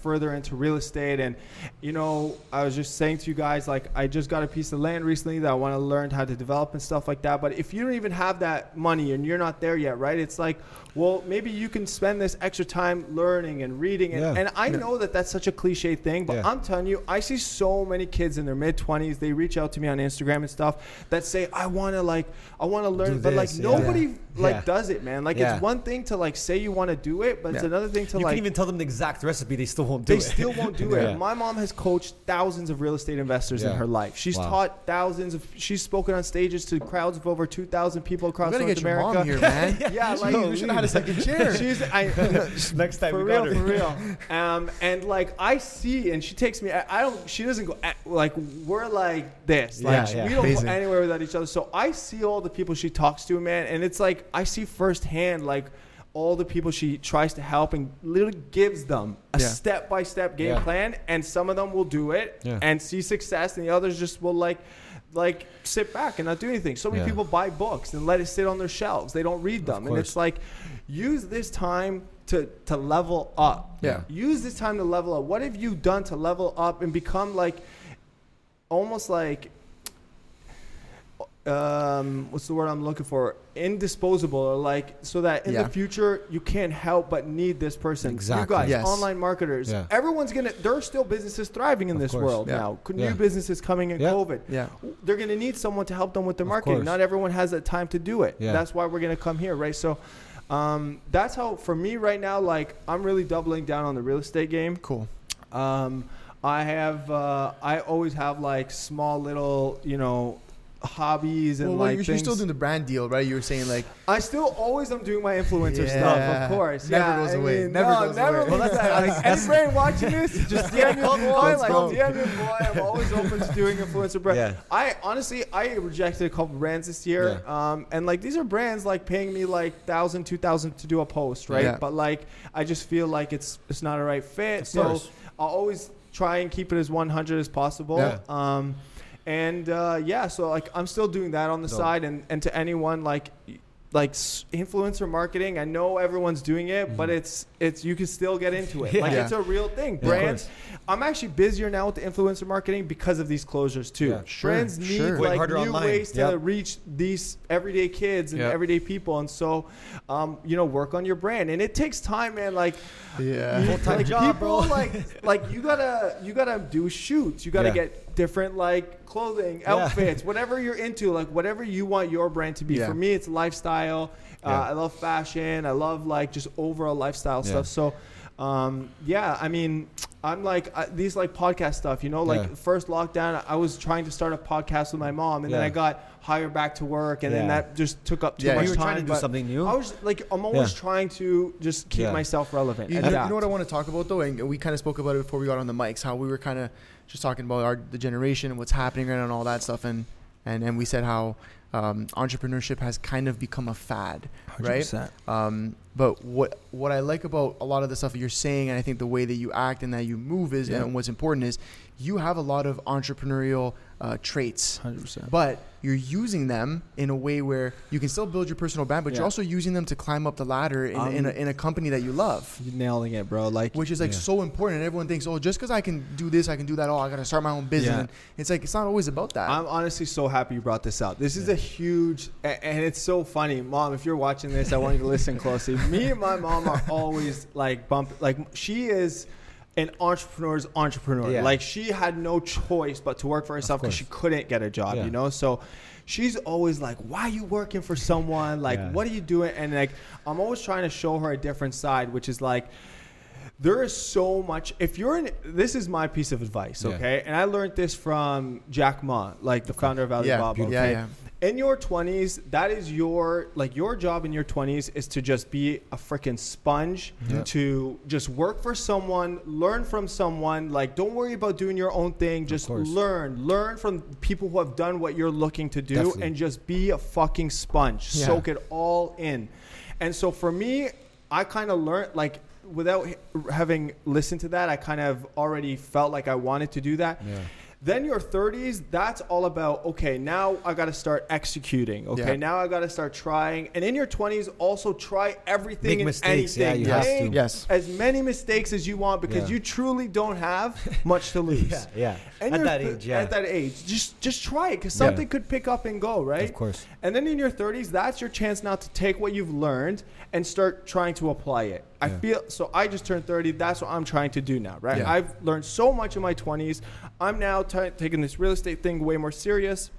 further into real estate. And you know i was just saying to you guys like i just got a piece of land recently that i want to learn how to develop and stuff like that. But if you don't even have that money and you're not there yet right it's like well maybe you can spend this extra time learning and reading and, Yeah. and i know that that's such a cliche thing but Yeah. i'm telling you i see so many kids in their mid-20s they reach out to me on instagram and stuff that say i want to like i want to learn Do but like this, yeah. nobody like Yeah. does it man like Yeah. it's one thing to like say you want to do it but it's another thing to you like can even tell them the exact recipe; they still won't do they it. They still won't do Yeah. it. My mom has coached thousands of real estate investors in her life. She's Wow. taught thousands of. She's spoken on stages to crowds of over two thousand people across North America. here, man. Yeah, like we should have had a second chair. She's I, Next time for we real, for real. Um, and like I see, and she takes me. I, I don't. She doesn't go. Like we're like this. Like Yeah, yeah. we don't Amazing. go anywhere without each other. So I see all the people she talks to, man, and it's like I see firsthand, like all the people she tries to help and literally gives them a Yeah. step by step game Yeah. plan, and some of them will do it Yeah. and see success, and the others just will like. Like sit back and not do anything. So many Yeah. people buy books and let it sit on their shelves. They don't read them, and it's like use this time to to level up. Yeah. Use this time to level up. What have you done to level up and become like almost like um what's the word I'm looking for? Indisposable or like so that in Yeah. the future you can't help but need this person. Exactly. You guys, Yes. online marketers. Yeah. Everyone's gonna there are still businesses thriving in Of this course. world Yeah. now. New businesses coming in. COVID. Yeah. They're gonna need someone to help them with their Of marketing. course. Not everyone has the time to do it. Yeah. That's why we're gonna come here, right? So um, that's how for me right now. Like I'm really doubling down on the real estate game. Cool. Um, I have uh, I always have like small little you know hobbies and Well, like you're, things. still doing the brand deal, right? You were saying like, I still always am doing my influencer Yeah. stuff, of course. Never yeah, goes I away. mean, Never no, goes never away. Well, that's like, any brand watching this, just DM me, boy. Let's Like go. DM me, boy. I'm always open to doing influencer brand. Yeah. I honestly, I rejected a couple brands this year, um, and like these are brands like paying me like thousand, two thousand to do a post, right? Yeah. But like, I just feel like it's it's not a right fit. Of so course. I'll always try and keep it as 100 as possible. Yeah. Um, and uh, yeah, so like I'm still doing that on the Dope. side, and and to anyone like like influencer marketing, I know everyone's doing it, but it's it's you can still get into it. Mm-hmm. Yeah. Like it's a real thing. Brands. I'm actually busier now with the influencer marketing because of these closures too. Yeah. Sure, Brands need sure. Like harder new online. ways to Yep. reach these everyday kids and Yep. everyday people, and so um, you know work on your brand, and it takes time, man. Like yeah. you- Full-time like job, people bro. like like you gotta you gotta do shoots you gotta Yeah. get different like clothing Yeah. outfits whatever you're into like whatever you want your brand to be Yeah. for me it's lifestyle uh, i love fashion i love like just overall lifestyle Yeah. stuff so um, yeah i mean i'm like I, these like podcast stuff you know like Yeah. first lockdown i was trying to start a podcast with my mom and then i got hired back to work and then that just took up too Yeah, much you were time trying to do but something new. i was like i'm always Yeah. trying to just keep Yeah. myself relevant You, you know what I want to talk about though, and we kind of spoke about it before we got on the mics. How we were kind of just talking about our the generation and what's happening right now and all that stuff, and and and we said how um, entrepreneurship has kind of become a fad, right? Um, But what what I like about a lot of the stuff that you're saying, and I think the way that you act and that you move is, Yeah. and what's important is, you have a lot of entrepreneurial uh, traits, Hundred percent. but you're using them in a way where you can still build your personal brand, but Yeah. you're also using them to climb up the ladder in, in, a, Um, in a company that you love. You're nailing it, bro. Like Which is like Yeah. so important, and everyone thinks, oh, just because I can do this, I can do that. Oh, I gotta start my own business. Yeah. And it's like it's not always about that. I'm honestly so happy you brought this out. This is a huge, and it's so funny, mom. If you're watching this, I want you to listen closely. Me and my mom are always like bump, like she is an entrepreneur's entrepreneur. Yeah. Like she had no choice but to work for herself because she couldn't get a job. Yeah. You know, so. She's always like, "Why are you working for someone? Like, Yeah. what are you doing?" And like, I'm always trying to show her a different side, which is like, there is so much if you're in this is my piece of advice Yeah. okay and i learned this from jack ma like the founder of alibaba yeah, okay? yeah. In your 20s that is your like your job in your 20s is to just be a freaking sponge mm-hmm. Yeah. to just work for someone learn from someone like don't worry about doing your own thing just learn learn from people who have done what you're looking to do Definitely. and just be a fucking sponge Yeah. soak it all in and so for me i kind of learned like without having listened to that i kind of already felt like i wanted to do that Yeah. Then your 30s that's all about okay now i got to start executing okay Yeah. now i got to start trying and in your 20s also try everything Make and mistakes, yeah, anything you have Make to. Yes. as many mistakes as you want because Yeah. you truly don't have much to lose Yeah, yeah. And At you're that age, yeah. At that age, just just try it because Yeah. something could pick up and go, right? Of course. And then in your 30s, that's your chance now to take what you've learned and start trying to apply it. I Yeah. feel so. I just turned 30. That's what I'm trying to do now, right? Yeah. I've learned so much in my 20s. I'm now t- taking this real estate thing way more serious.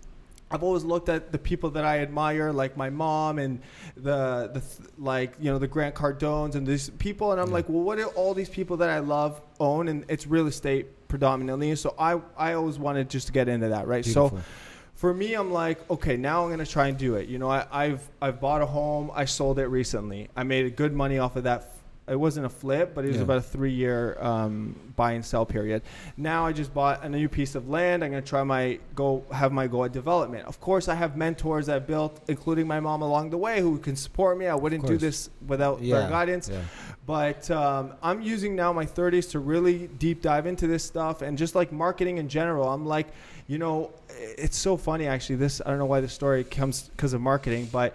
I've always looked at the people that I admire, like my mom and the the like you know the Grant Cardones and these people, and I'm Yeah. like, well, what do all these people that I love own? And it's real estate predominantly. So I I always wanted just to get into that, right? So Beautiful. For me, I'm like, okay, now I'm gonna try and do it. You know, I, I've I've bought a home. I sold it recently. I made good money off of that. It wasn't a flip, but it was Yeah. about a three-year um, buy and sell period. Now I just bought a new piece of land. I'm gonna try my go have my go at development. Of course, I have mentors that I built, including my mom along the way, who can support me. I wouldn't do this without Yeah. their guidance. Yeah. But um, I'm using now my 30s to really deep dive into this stuff and just like marketing in general. I'm like, you know, it's so funny actually. This I don't know why the story comes because of marketing, but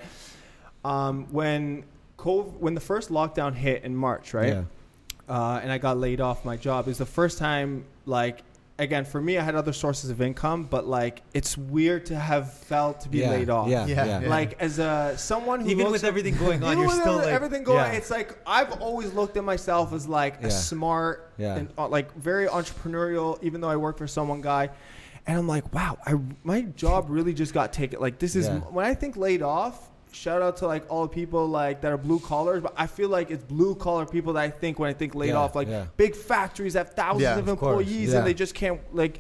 um, when COVID, when the first lockdown hit in March, right? Yeah. uh, and I got laid off my job. It was the first time, like, again, for me, I had other sources of income, but like, it's weird to have felt to be yeah. laid off. Yeah. Yeah. Yeah. Yeah. Like, as a someone who Even looks with at- everything going on, Even you're with still every- like, everything going. Yeah. It's like I've always looked at myself as like Yeah. a smart Yeah. and uh, like very entrepreneurial, even though I work for someone guy. And I'm like, wow, I my job really just got taken. Like this is Yeah. when I think laid off. Shout out to like all the people like that are blue collars, but I feel like it's blue collar people that I think when I think laid Yeah, off, like yeah. big factories have thousands Yeah, of of employees and they just can't like.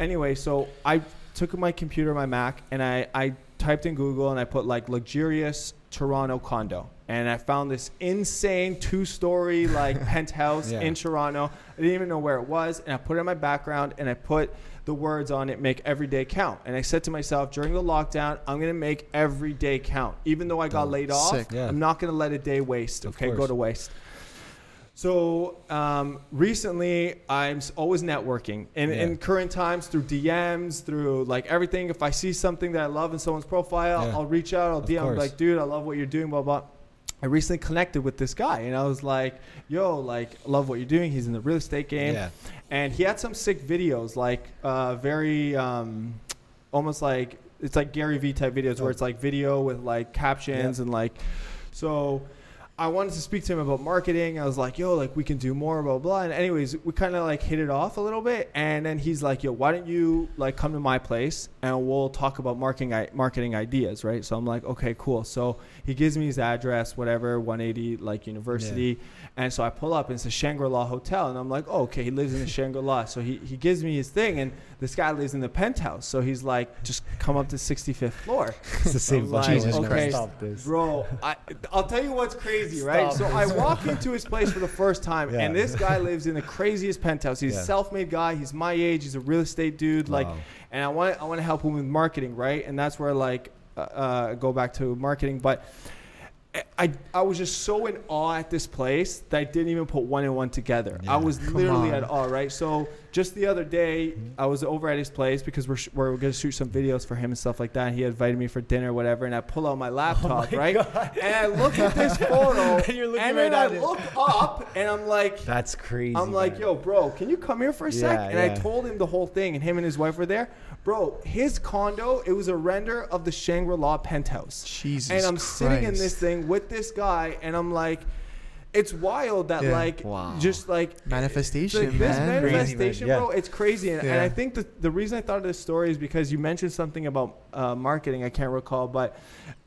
Anyway, so I took my computer, my Mac, and I I typed in Google and I put like luxurious Toronto condo, and I found this insane two-story like penthouse in Toronto. I didn't even know where it was, and I put it in my background and I put the words on it, make every day count. And I said to myself during the lockdown, I'm gonna make every day count, even though I got Dope. laid off. Sick. Yeah. I'm not gonna let a day waste. Of Okay, go to waste. So um, recently, I'm always networking in, Yeah. in current times through DMs, through like everything. If I see something that I love in someone's profile, Yeah. I'll reach out, I'll Of DM, course. like, dude, I love what you're doing, blah blah. I recently connected with this guy, and I was like, "Yo, like, love what you're doing." He's in the real estate game, Yeah. And he had some sick videos, like uh, very um, almost like it's like Gary Vee type videos where Oh. it's like video with like captions Yeah. and like so. I wanted to speak to him about marketing. I was like, "Yo, like we can do more, blah blah." And anyways, we kind of like hit it off a little bit, and then he's like, "Yo, why don't you like come to my place and we'll talk about marketing i- marketing ideas, right?" So I'm like, "Okay, cool." So he gives me his address, whatever, 180 like University, and so I pull up and it's a Shangri La hotel, and I'm like, oh, "Okay, he lives in the Shangri La." So he he gives me his thing, and this guy lives in the penthouse, so he's like, "Just come up to 65th floor." It's the same I'm like, Jesus window. Christ. Stop this. Bro, I, I'll tell you what's crazy, right? Stop so I walk into his place for the first time, Yeah. and this guy lives in the craziest penthouse. He's Yeah. a self-made guy. He's my age. He's a real estate dude. Like, and I want I want to help him with marketing, right? And that's where like uh, uh, go back to marketing, but. I, I was just so in awe at this place that I didn't even put one and one together. I was literally on. at awe, right? So just the other day, mm-hmm. I was over at his place because we're, sh- we're going to shoot some videos for him and stuff like that. And He invited me for dinner or whatever, and I pull out my oh laptop, right? And I look at this photo, And you're looking and right then I at it. look up, and I'm like, That's crazy. I'm like, man. yo, bro, can you come here for a sec? Yeah, and I told him the whole thing, and him and his wife were there. Bro, his condo, it was a render of the Shangri La penthouse. Jesus and I'm sitting in this thing with this guy, and I'm like, it's wild that, Yeah. like, Wow. just like, Manifestation, like, this man. manifestation, man. bro, it's crazy. And, and Yeah. I think the, the reason I thought of this story is because you mentioned something about uh, marketing. I can't recall, but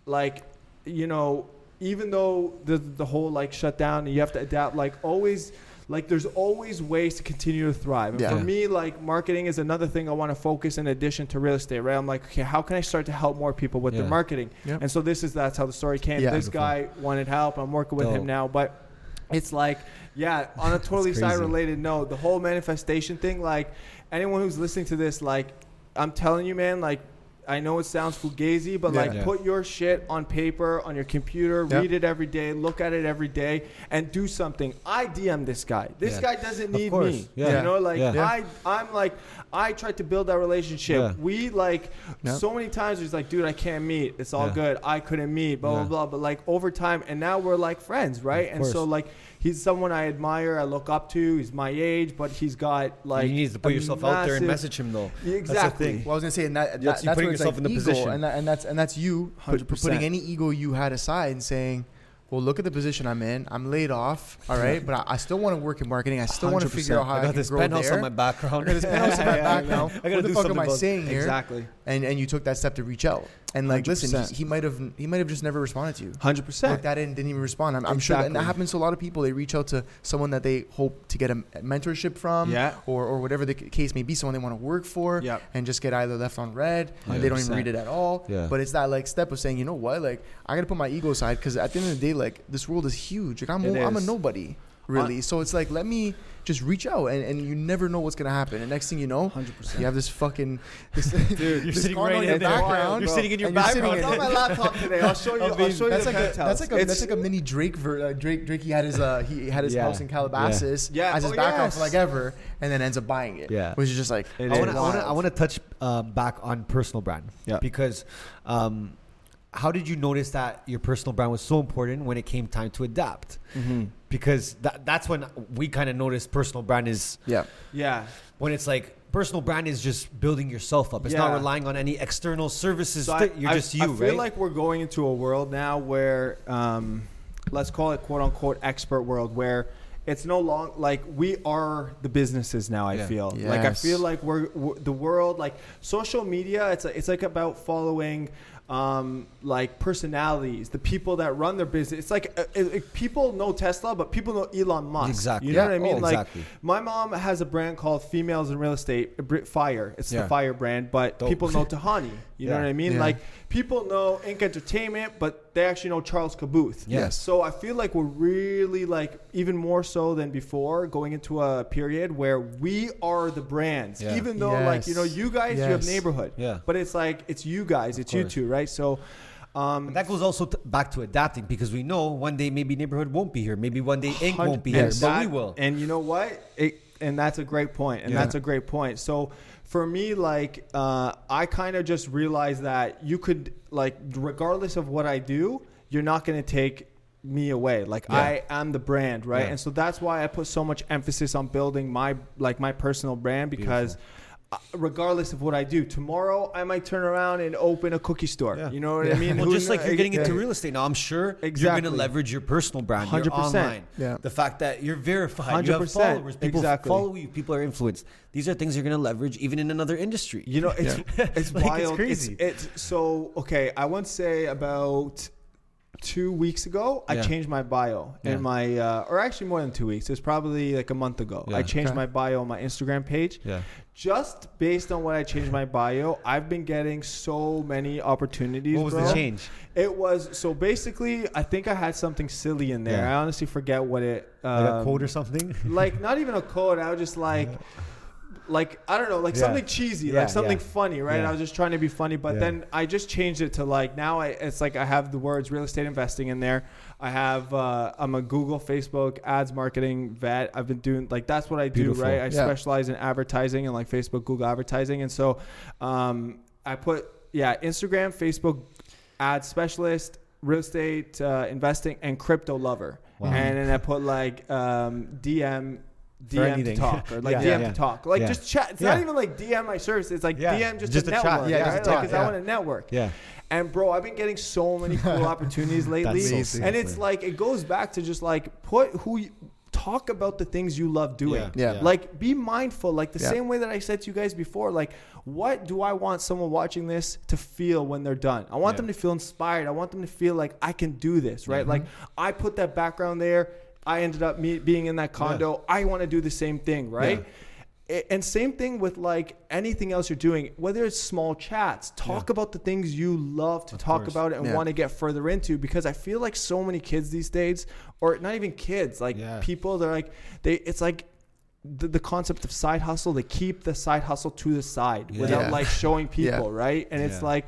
like, you know, even though the the whole like shutdown and you have to adapt, like always. Like there's always ways to continue to thrive. And Yeah. for me, like marketing is another thing I want to focus in addition to real estate, right? I'm like, okay, how can I start to help more people with Yeah. their marketing? Yeah. And so this is that's how the story came. Yeah. this Beautiful. guy wanted help. I'm working with Dope. him now, but it's like, yeah, on a totally side related note, the whole manifestation thing, like anyone who's listening to this, like I'm telling you, man, like I know it sounds fugazi, but like Yeah. put your shit on paper, on your computer, Yeah. read it every day, look at it every day, and do something. I DM this guy. This Yeah. guy doesn't need course. me. Yeah. You know, like Yeah. I, I'm like, I tried to build that relationship. Yeah. We like Yeah. so many times. He's like, dude, I can't meet. It's all Yeah. good. I couldn't meet. Blah Yeah. blah blah. But like over time, and now we're like friends, right? And so course. like he's someone I admire, I look up to. He's my age, but he's got like you need to put a yourself out there and message him though. Exactly. thing. Well, I was gonna say, and that, that that's putting yourself like in the ego, position. and, that, and that's and that's you put, 100%. putting any ego you had aside and saying, "Well, look at the position I'm in. I'm laid off, all right, but I, I still want to work in marketing. I still want to figure out how I, I got can this grow penthouse there. on my background. I got this penthouse in my Yeah, back yeah, now. I gotta What the fuck am I saying here? Exactly. And and you took that step to reach out, and like, listen, 100%. he, he might have he might have just never responded to you. Hundred percent. at it and didn't even respond. I'm, I'm sure that, and that happens to a lot of people. They reach out to someone that they hope to get a mentorship from, Yeah. or, or whatever the case may be, someone they want to work for, Yep. and just get either left on red, and they don't even read it at all. Yeah. But it's that like step of saying, you know what, like I gotta put my ego aside because at the end of the day, like this world is huge. Like I'm I'm a nobody, really. so it's like let me just reach out, and, and you never know what's gonna happen. And next thing you know, Hundred percent. you have this fucking this, Dude, you're this sitting right in in your there. background. You're sitting in your and background. in on my laptop today. I'll show you. I I'll show you That's the like a that's like a It's- that's like a mini Drake ver, uh, Drake Drake he had his uh he had his Yeah. house in Calabasas Yeah. as his Oh, background yes. for like ever and then ends up buying it. Yeah. Which is just like It I want to I wanna, touch um, back on personal brand. Yeah. Because um, how did you notice that your personal brand was so important when it came time to adapt? Mhm. Because that, that's when we kind of notice personal brand is Yeah. Yeah. when it's like personal brand is just building yourself up. It's not relying on any external services. So that you're I, just you, I feel right? like we're going into a world now where, um, let's call it quote unquote expert world, where it's no long like we are the businesses now. I Yeah. feel like I feel like we're, we're the world. Like social media, it's it's like about following. Um, like personalities, the people that run their business. It's like uh, it, people know Tesla, but people know Elon Musk. Exactly. You know Yeah. what I mean? Oh, like exactly. my mom has a brand called Females in Real Estate, Brit- Fire. It's Yeah. the Fire brand, but Dope. people know Tahani. You know what I mean? Yeah. Like people know Ink Entertainment, but they actually know Charles Khabouth. Yes. So I feel like we're really like even more so than before going into a period where we are the brands. Yeah. Even though like you know you guys you have neighborhood. Yeah. But it's like it's you guys, it's you course. two, right? So um that goes also t- back to adapting because we know one day maybe neighborhood won't be here. Maybe one day ink won't be here, Yes. but we will. And you know what? It, and that's a great point. And Yeah. that's a great point. So for me, like, uh, I kind of just realized that you could, like, regardless of what I do, you're not going to take me away. Like, Yeah. I am the brand, right? Yeah. And so that's why I put so much emphasis on building my, like, my personal brand because. Uh, regardless of what I do, tomorrow I might turn around and open a cookie store. Yeah. You know what I mean? Well, Who just like you're getting into Yeah. real estate now, I'm sure you're going to leverage your personal brand, 100%. 100%. Your online. Yeah. The fact that you're verified, you have 100%. followers, people Exactly. follow you, people are influenced. These are things you're going to leverage even in another industry. You know, it's it's Like, it's wild. crazy. It's, so okay. I want to say about two weeks ago, I changed my bio Yeah. in my, uh, or actually more than two weeks. It was probably like a month ago. Yeah. I changed Okay. my bio on my Instagram page. Yeah. Just based on what I changed my bio, I've been getting so many opportunities. What was bro. the change? It was so basically. I think I had something silly in there. Yeah. I honestly forget what it. Like a um, code or something? like not even a code. I was just like, like I don't know, like Yeah. something cheesy, Yeah, like something yeah. funny, right? And I was just trying to be funny, but Yeah. then I just changed it to like now I, it's like I have the words real estate investing in there. I have uh, I'm a Google, Facebook ads marketing vet. I've been doing like that's what I do, Beautiful. right? I Yeah. specialize in advertising and like Facebook, Google advertising, and so um, I put yeah Instagram, Facebook ad specialist, real estate uh, investing, and crypto lover, Wow. and then I put like um, DM. For DM to talk or like Yeah, DM yeah. to talk, like Yeah. just chat. It's Yeah. not even like DM my service. It's like Yeah. DM just, Just a a chat. network. Yeah, right? just a like, talk, 'cause I want to network. Yeah. And bro, I've been getting so many cool opportunities lately. so and it's like it goes back to just like put who you, talk about the things you love doing. Yeah. Yeah. Like be mindful. Like the Yeah. same way that I said to you guys before. Like what do I want someone watching this to feel when they're done? I want Yeah. them to feel inspired. I want them to feel like I can do this. Right. Mm-hmm. Like I put that background there. I ended up me being in that condo. I want to do the same thing. Right. A- And same thing with like anything else you're doing, whether it's small chats, talk about the things you love to Of talk course. about and Yeah. want to get further into because I feel like so many kids these days, or not even kids, like Yeah. people, they're like, they, it's like the, the concept of side hustle, they keep the side hustle to the side Yeah. without Yeah. like showing people, right? And it's like,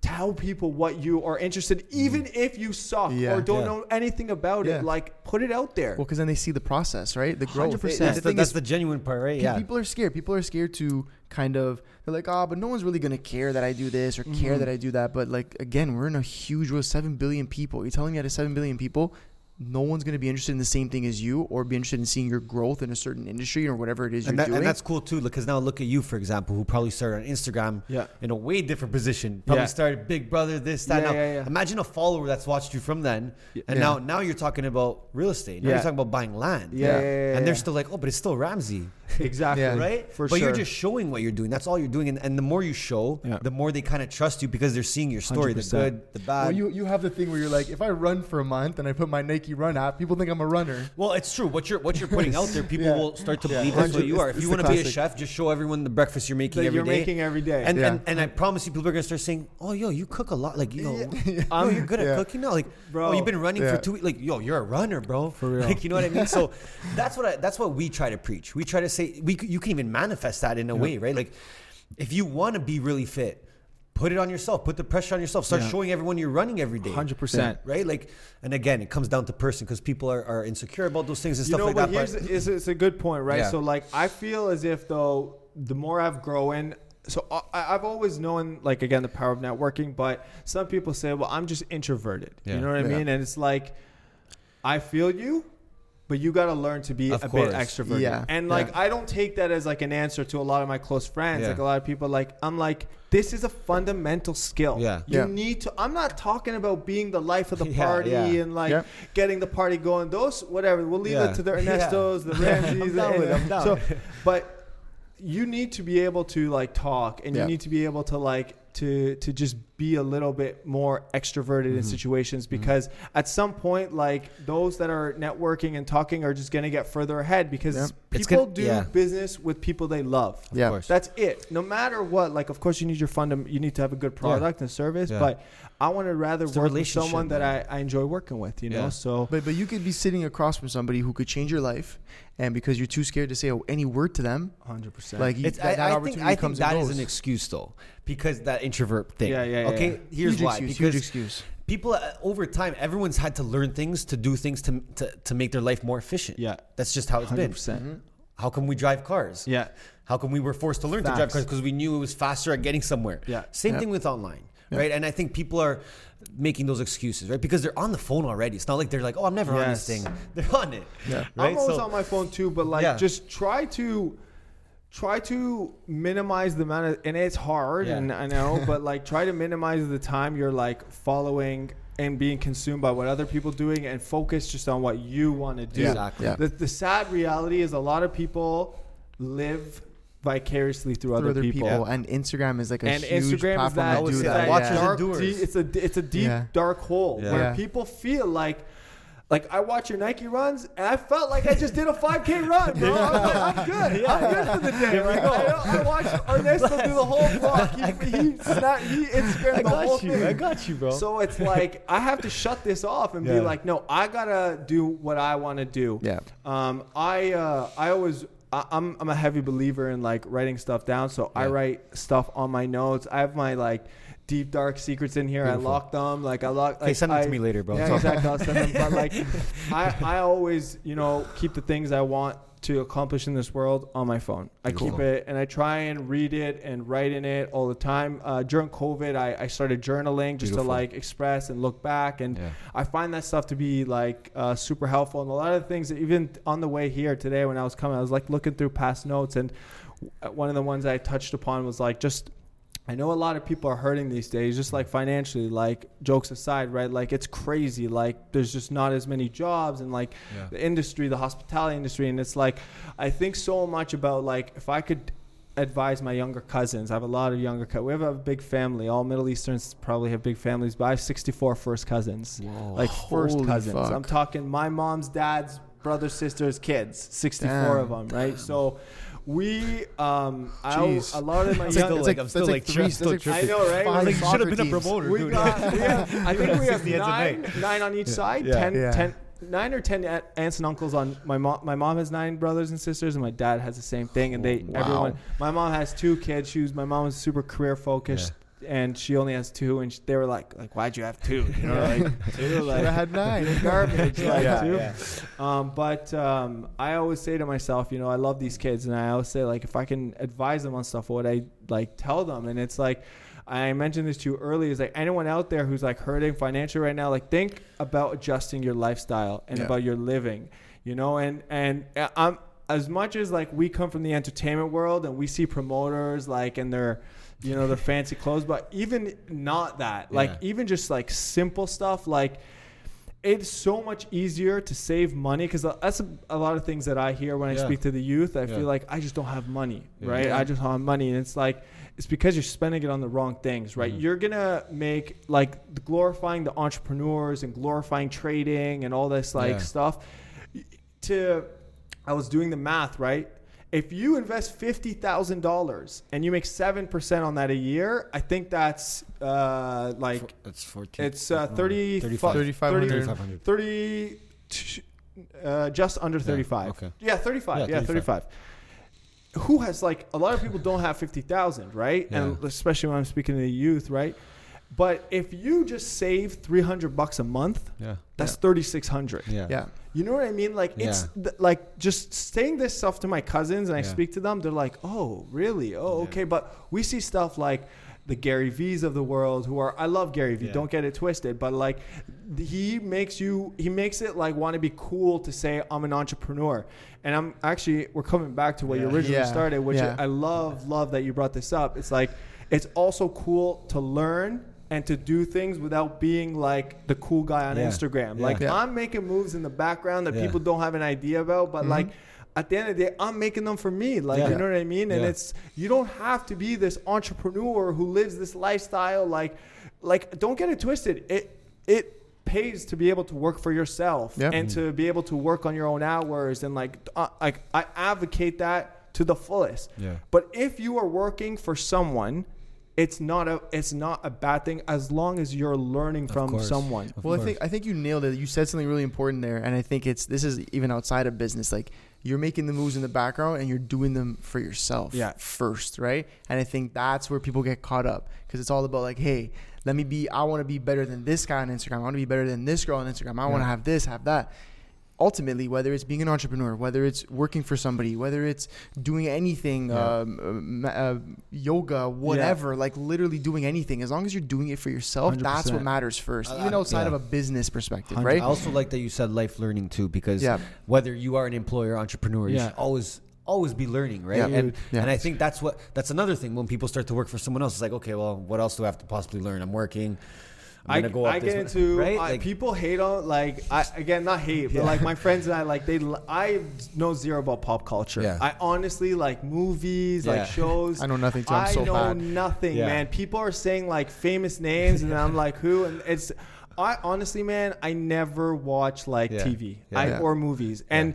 tell people what you are interested even if you suck Yeah. or don't Yeah. know anything about Yeah. it like put it out there Well, because then they see the process, right? The growth. 100%. The That's, the, thing that's is, the genuine part, right? Yeah. people are scared. People are scared to kind of. They're like, oh, but no one's really gonna care that I do this or care Mhm. that I do that. But like again, we're in a huge world, seven billion people. You're telling me out of seven billion people, no one's gonna be interested in the same thing as you or be interested in seeing your growth in a certain industry or whatever it is and, you're that, doing. and that's cool too, because now look at you, for example, who probably started on Instagram yeah in a way different position. Probably Yeah. started Big Brother, this, that. Yeah, now, yeah, imagine a follower that's watched you from then, and now now you're talking about real estate. Now Yeah. you're talking about buying land. yeah, and they're still like, oh, but it's still Ramsey, exactly Yeah. right? For but you're just showing what you're doing. That's all you're doing, and, and the more you show, Yeah. the more they kind of trust you because they're seeing your story, the 100%. good, the bad. well, you you have the thing where you're like, if I run for a month and I put my Nike Run app, people think I'm a runner. Well, it's true. What you're what you're putting out there, people Yeah. will start to believe that's what you are. it's- If you want to be a chef, just show everyone the breakfast you're making every you're day. making every day and, and and I promise you, people are gonna start saying, "Oh, yo, you cook a lot. Like, yo, oh, you're good at cooking now. Like, oh, Bro. oh, you've been running for two weeks. Like, yo, you're a runner, bro. For real. Like, you know what I mean? So that's what I, that's what we try to preach. We try to say we you can even manifest that in a way, right? Like, if you want to be really fit, put it on yourself. Put the pressure on yourself. Start Yeah. showing everyone you're running every day. 100% Right, like, and again, it comes down to person because people are, are insecure about those things and you stuff know, like but that. here's but- it's, it's a good point, right? Yeah. So like, I feel as if though the more I've grown, so uh, I, I've always known like again the power of networking, but some people say, well, I'm just introverted. Yeah. You know what I Yeah. mean? And it's like, I feel you. But you got to learn to be Of a course. bit extroverted. Yeah. And like, Yeah. I don't take that as like an answer to a lot of my close friends. Yeah. Like a lot of people, like, I'm like, this is a fundamental skill. Yeah. You Yeah. need to, I'm not talking about being the life of the party yeah. and like Yeah. getting the party going. Those, whatever, we'll leave Yeah. it to the Yeah. Ernestos, the Ramseys. I'm down with it, I'm down. So, but you need to be able to like talk and Yeah. you need to be able to like to to just be a little bit more extroverted in Mm-hmm. situations because at some point like those that are networking and talking are just going to get further ahead because Yeah. People gonna- do yeah. business with people they love Yeah. course. that's it no matter what like of course you need your fund you need to have a good product and service Yeah. but i want to rather It's work with relationship, someone that. I, I enjoy working with you know so But but you could be sitting across from somebody who could change your life, and because you're too scared to say any word to them, 100% like you, It's, that, that I, I think opportunity I think that and is an excuse though, because that introvert thing. Yeah, yeah, yeah, Okay, yeah. here's huge why. excuse, because huge excuse. people uh, over time, everyone's had to learn things to do things to to, to make their life more efficient. yeah that's just how it's been. 100% Mhm. How come we drive cars? yeah How come we were forced to learn to drive Facts. cars because we knew it was faster at getting somewhere? Yeah. Same Yeah. thing with online, Yeah. right? And I think people are making those excuses, right? Because they're on the phone already. It's not like they're like, oh, I'm never on this thing. They're on it. Yeah. Right? I'm always So- on my phone too, but like Yeah. just try to try to minimize the amount of and it's hard Yeah. and I know, but like try to minimize the time you're like following and being consumed by what other people doing and focus just on what you want to do. Exactly. Yeah. The, the sad reality is a lot of people live vicariously through, Through other, other people. people, and Instagram is like a And huge Instagram is platform that, to do that. that. that Watches yeah. dark, endures. deep, it's a it's a deep Yeah. dark hole Yeah. where Yeah. people feel like like I watch your Nike runs and I felt like I just did a 5K run, bro. I was like, I'm good. I'm good for the day. Like, I, I watched Ernesto do the whole block. He, he, snap, he Instagrammed the whole thing. I got you, bro. So it's like I have to shut this off and be like, no, I gotta do what I want to do. Yeah. Um, I uh, I always I, I'm I'm a heavy believer in like writing stuff down. So I write stuff on my notes. I have my like deep dark secrets in here. Beautiful. I lock them. Like I lock. Like, send them I, to me later, bro. Yeah, exactly. I'll send them. But like, I I always you know keep the things I want to accomplish in this world on my phone. I keep it and I try and read it and write in it all the time. Uh, during COVID, I, I started journaling just to like express and look back and. Yeah. I find that stuff to be like uh, super helpful. And a lot of the things, that even on the way here today when I was coming, I was like looking through past notes, and one of the ones I touched upon was like just. I know a lot of people are hurting these days, just like financially. Like jokes aside, right? Like it's crazy. Like there's just not as many jobs, and like Yeah. the industry, the hospitality industry, and it's like I think so much about like if I could advise my younger cousins. I have a lot of younger cousins. We have a big family. All Middle Easterns probably have big families, but I have 64 first cousins Whoa. like first Holy cousins. fuck. I'm talking my mom's dad's brothers, sisters, kids, 64 Damn. of them, right? So we, um, I, Jeez. a lot of my It's young, still It's like, like- I'm still that's like, like tri- three- still that's like I know, right? Five Like, should have been a promoter, we dude. got, we have, I think we have 60 heads of nine, nine on each side, Yeah. 10, Yeah. 10 nine or 10 aunts and uncles on my mom. My mom has nine brothers and sisters, and my dad has the same thing. And they, Wow. everyone, my mom has two kids. She was, my mom was super career focused. And she only has two, and sh they were like, "Like, why'd you have two? You know, like two, Should like have had nine. garbage, like Yeah, two. yeah. Um, but um, I always say to myself, you know, I love these kids, and I always say like, if I can advise them on stuff, what I like tell them, and it's like, I mentioned this to you earlier, is like anyone out there who's like hurting financially right now, like think about adjusting your lifestyle and Yeah. about your living, you know, and and uh, I'm as much as like we come from the entertainment world and we see promoters like and their you know their fancy clothes but even not that like Yeah. even just like simple stuff like it's so much easier to save money because that's a, a lot of things that I hear when I speak to the youth. I Yeah. feel like I just don't have money, Yeah. right? Yeah. I just don't have money, and it's like it's because you're spending it on the wrong things, right? Mhm. You're gonna make like glorifying the entrepreneurs and glorifying trading and all this like Yeah. stuff. To I was doing the math, right? If you invest fifty thousand dollars and you make seven percent on that a year, I think that's uh, like It's 14. it's uh, 30, 35. 3,500. 3,500. 30 uh, just under Yeah, 35 okay. yeah 35 Yeah, yeah, 35. who has like a lot of people don't have 50000 right and especially when i'm speaking to the youth right but if you just save 300 bucks a month Yeah. that's 3600 Yeah. Yeah. You know what I mean? Like it's Yeah. th- like just saying this stuff to my cousins and I Yeah. speak to them, they're like, "Oh, really? Oh, Yeah. okay." But we see stuff like the Gary Vee's of the world who are I love Gary Vee. Yeah. Don't get it twisted, but like he makes you he makes it like want to be cool to say I'm an entrepreneur. And I'm actually we're coming back to what you originally Yeah. started, which Yeah. I love love that you brought this up. It's like it's also cool to learn and to do things without being like the cool guy on Yeah. Instagram. Yeah. Like Yeah. I'm making moves in the background that Yeah. people don't have an idea about, but Mhm. like at the end of the day, I'm making them for me. Like Yeah. you know what I mean? And it's you don't have to be this entrepreneur who lives this lifestyle. Like, like don't get it twisted. It it pays to be able to work for yourself Yeah. and to be able to work on your own hours and like uh, like I advocate that to the fullest. Yeah. But if you are working for someone, it's not a it's not a bad thing as long as you're learning Of from course. someone. Of well, I think I think you nailed it. You said something really important there, and I think it's this is even outside of business. Like you're making the moves in the background, and you're doing them for yourself Yeah. first, right? And I think that's where people get caught up because it's all about like, hey, let me be. I want to be better than this guy on Instagram. I want to be better than this girl on Instagram. I want to have this, have that. Ultimately, whether it's being an entrepreneur, whether it's working for somebody, whether it's doing anything, Yeah. um, uh, uh, yoga, whatever, like literally doing anything, as long as you're doing it for yourself, that's 100%. what matters first, I- even I- outside yeah. of a business perspective, I right? I also like that you said life learning too, because Yeah. whether you are an employer, entrepreneur, you Yeah. should always always be learning, right? Yeah. And Yeah. and I think that's what that's another thing when people start to work for someone else. It's like, okay, well, what else do I have to possibly learn? I'm working. I, go I get into right. I, Like, people hate on like I again not hate but like my friends and I like they I know zero about pop culture. Yeah. I honestly like movies, Yeah. like shows. I know nothing too. I'm I so know bad. nothing, Yeah. man. People are saying like famous names, and I'm like, who? And it's, I honestly, man, I never watch like Yeah. TV Yeah. I, or movies, and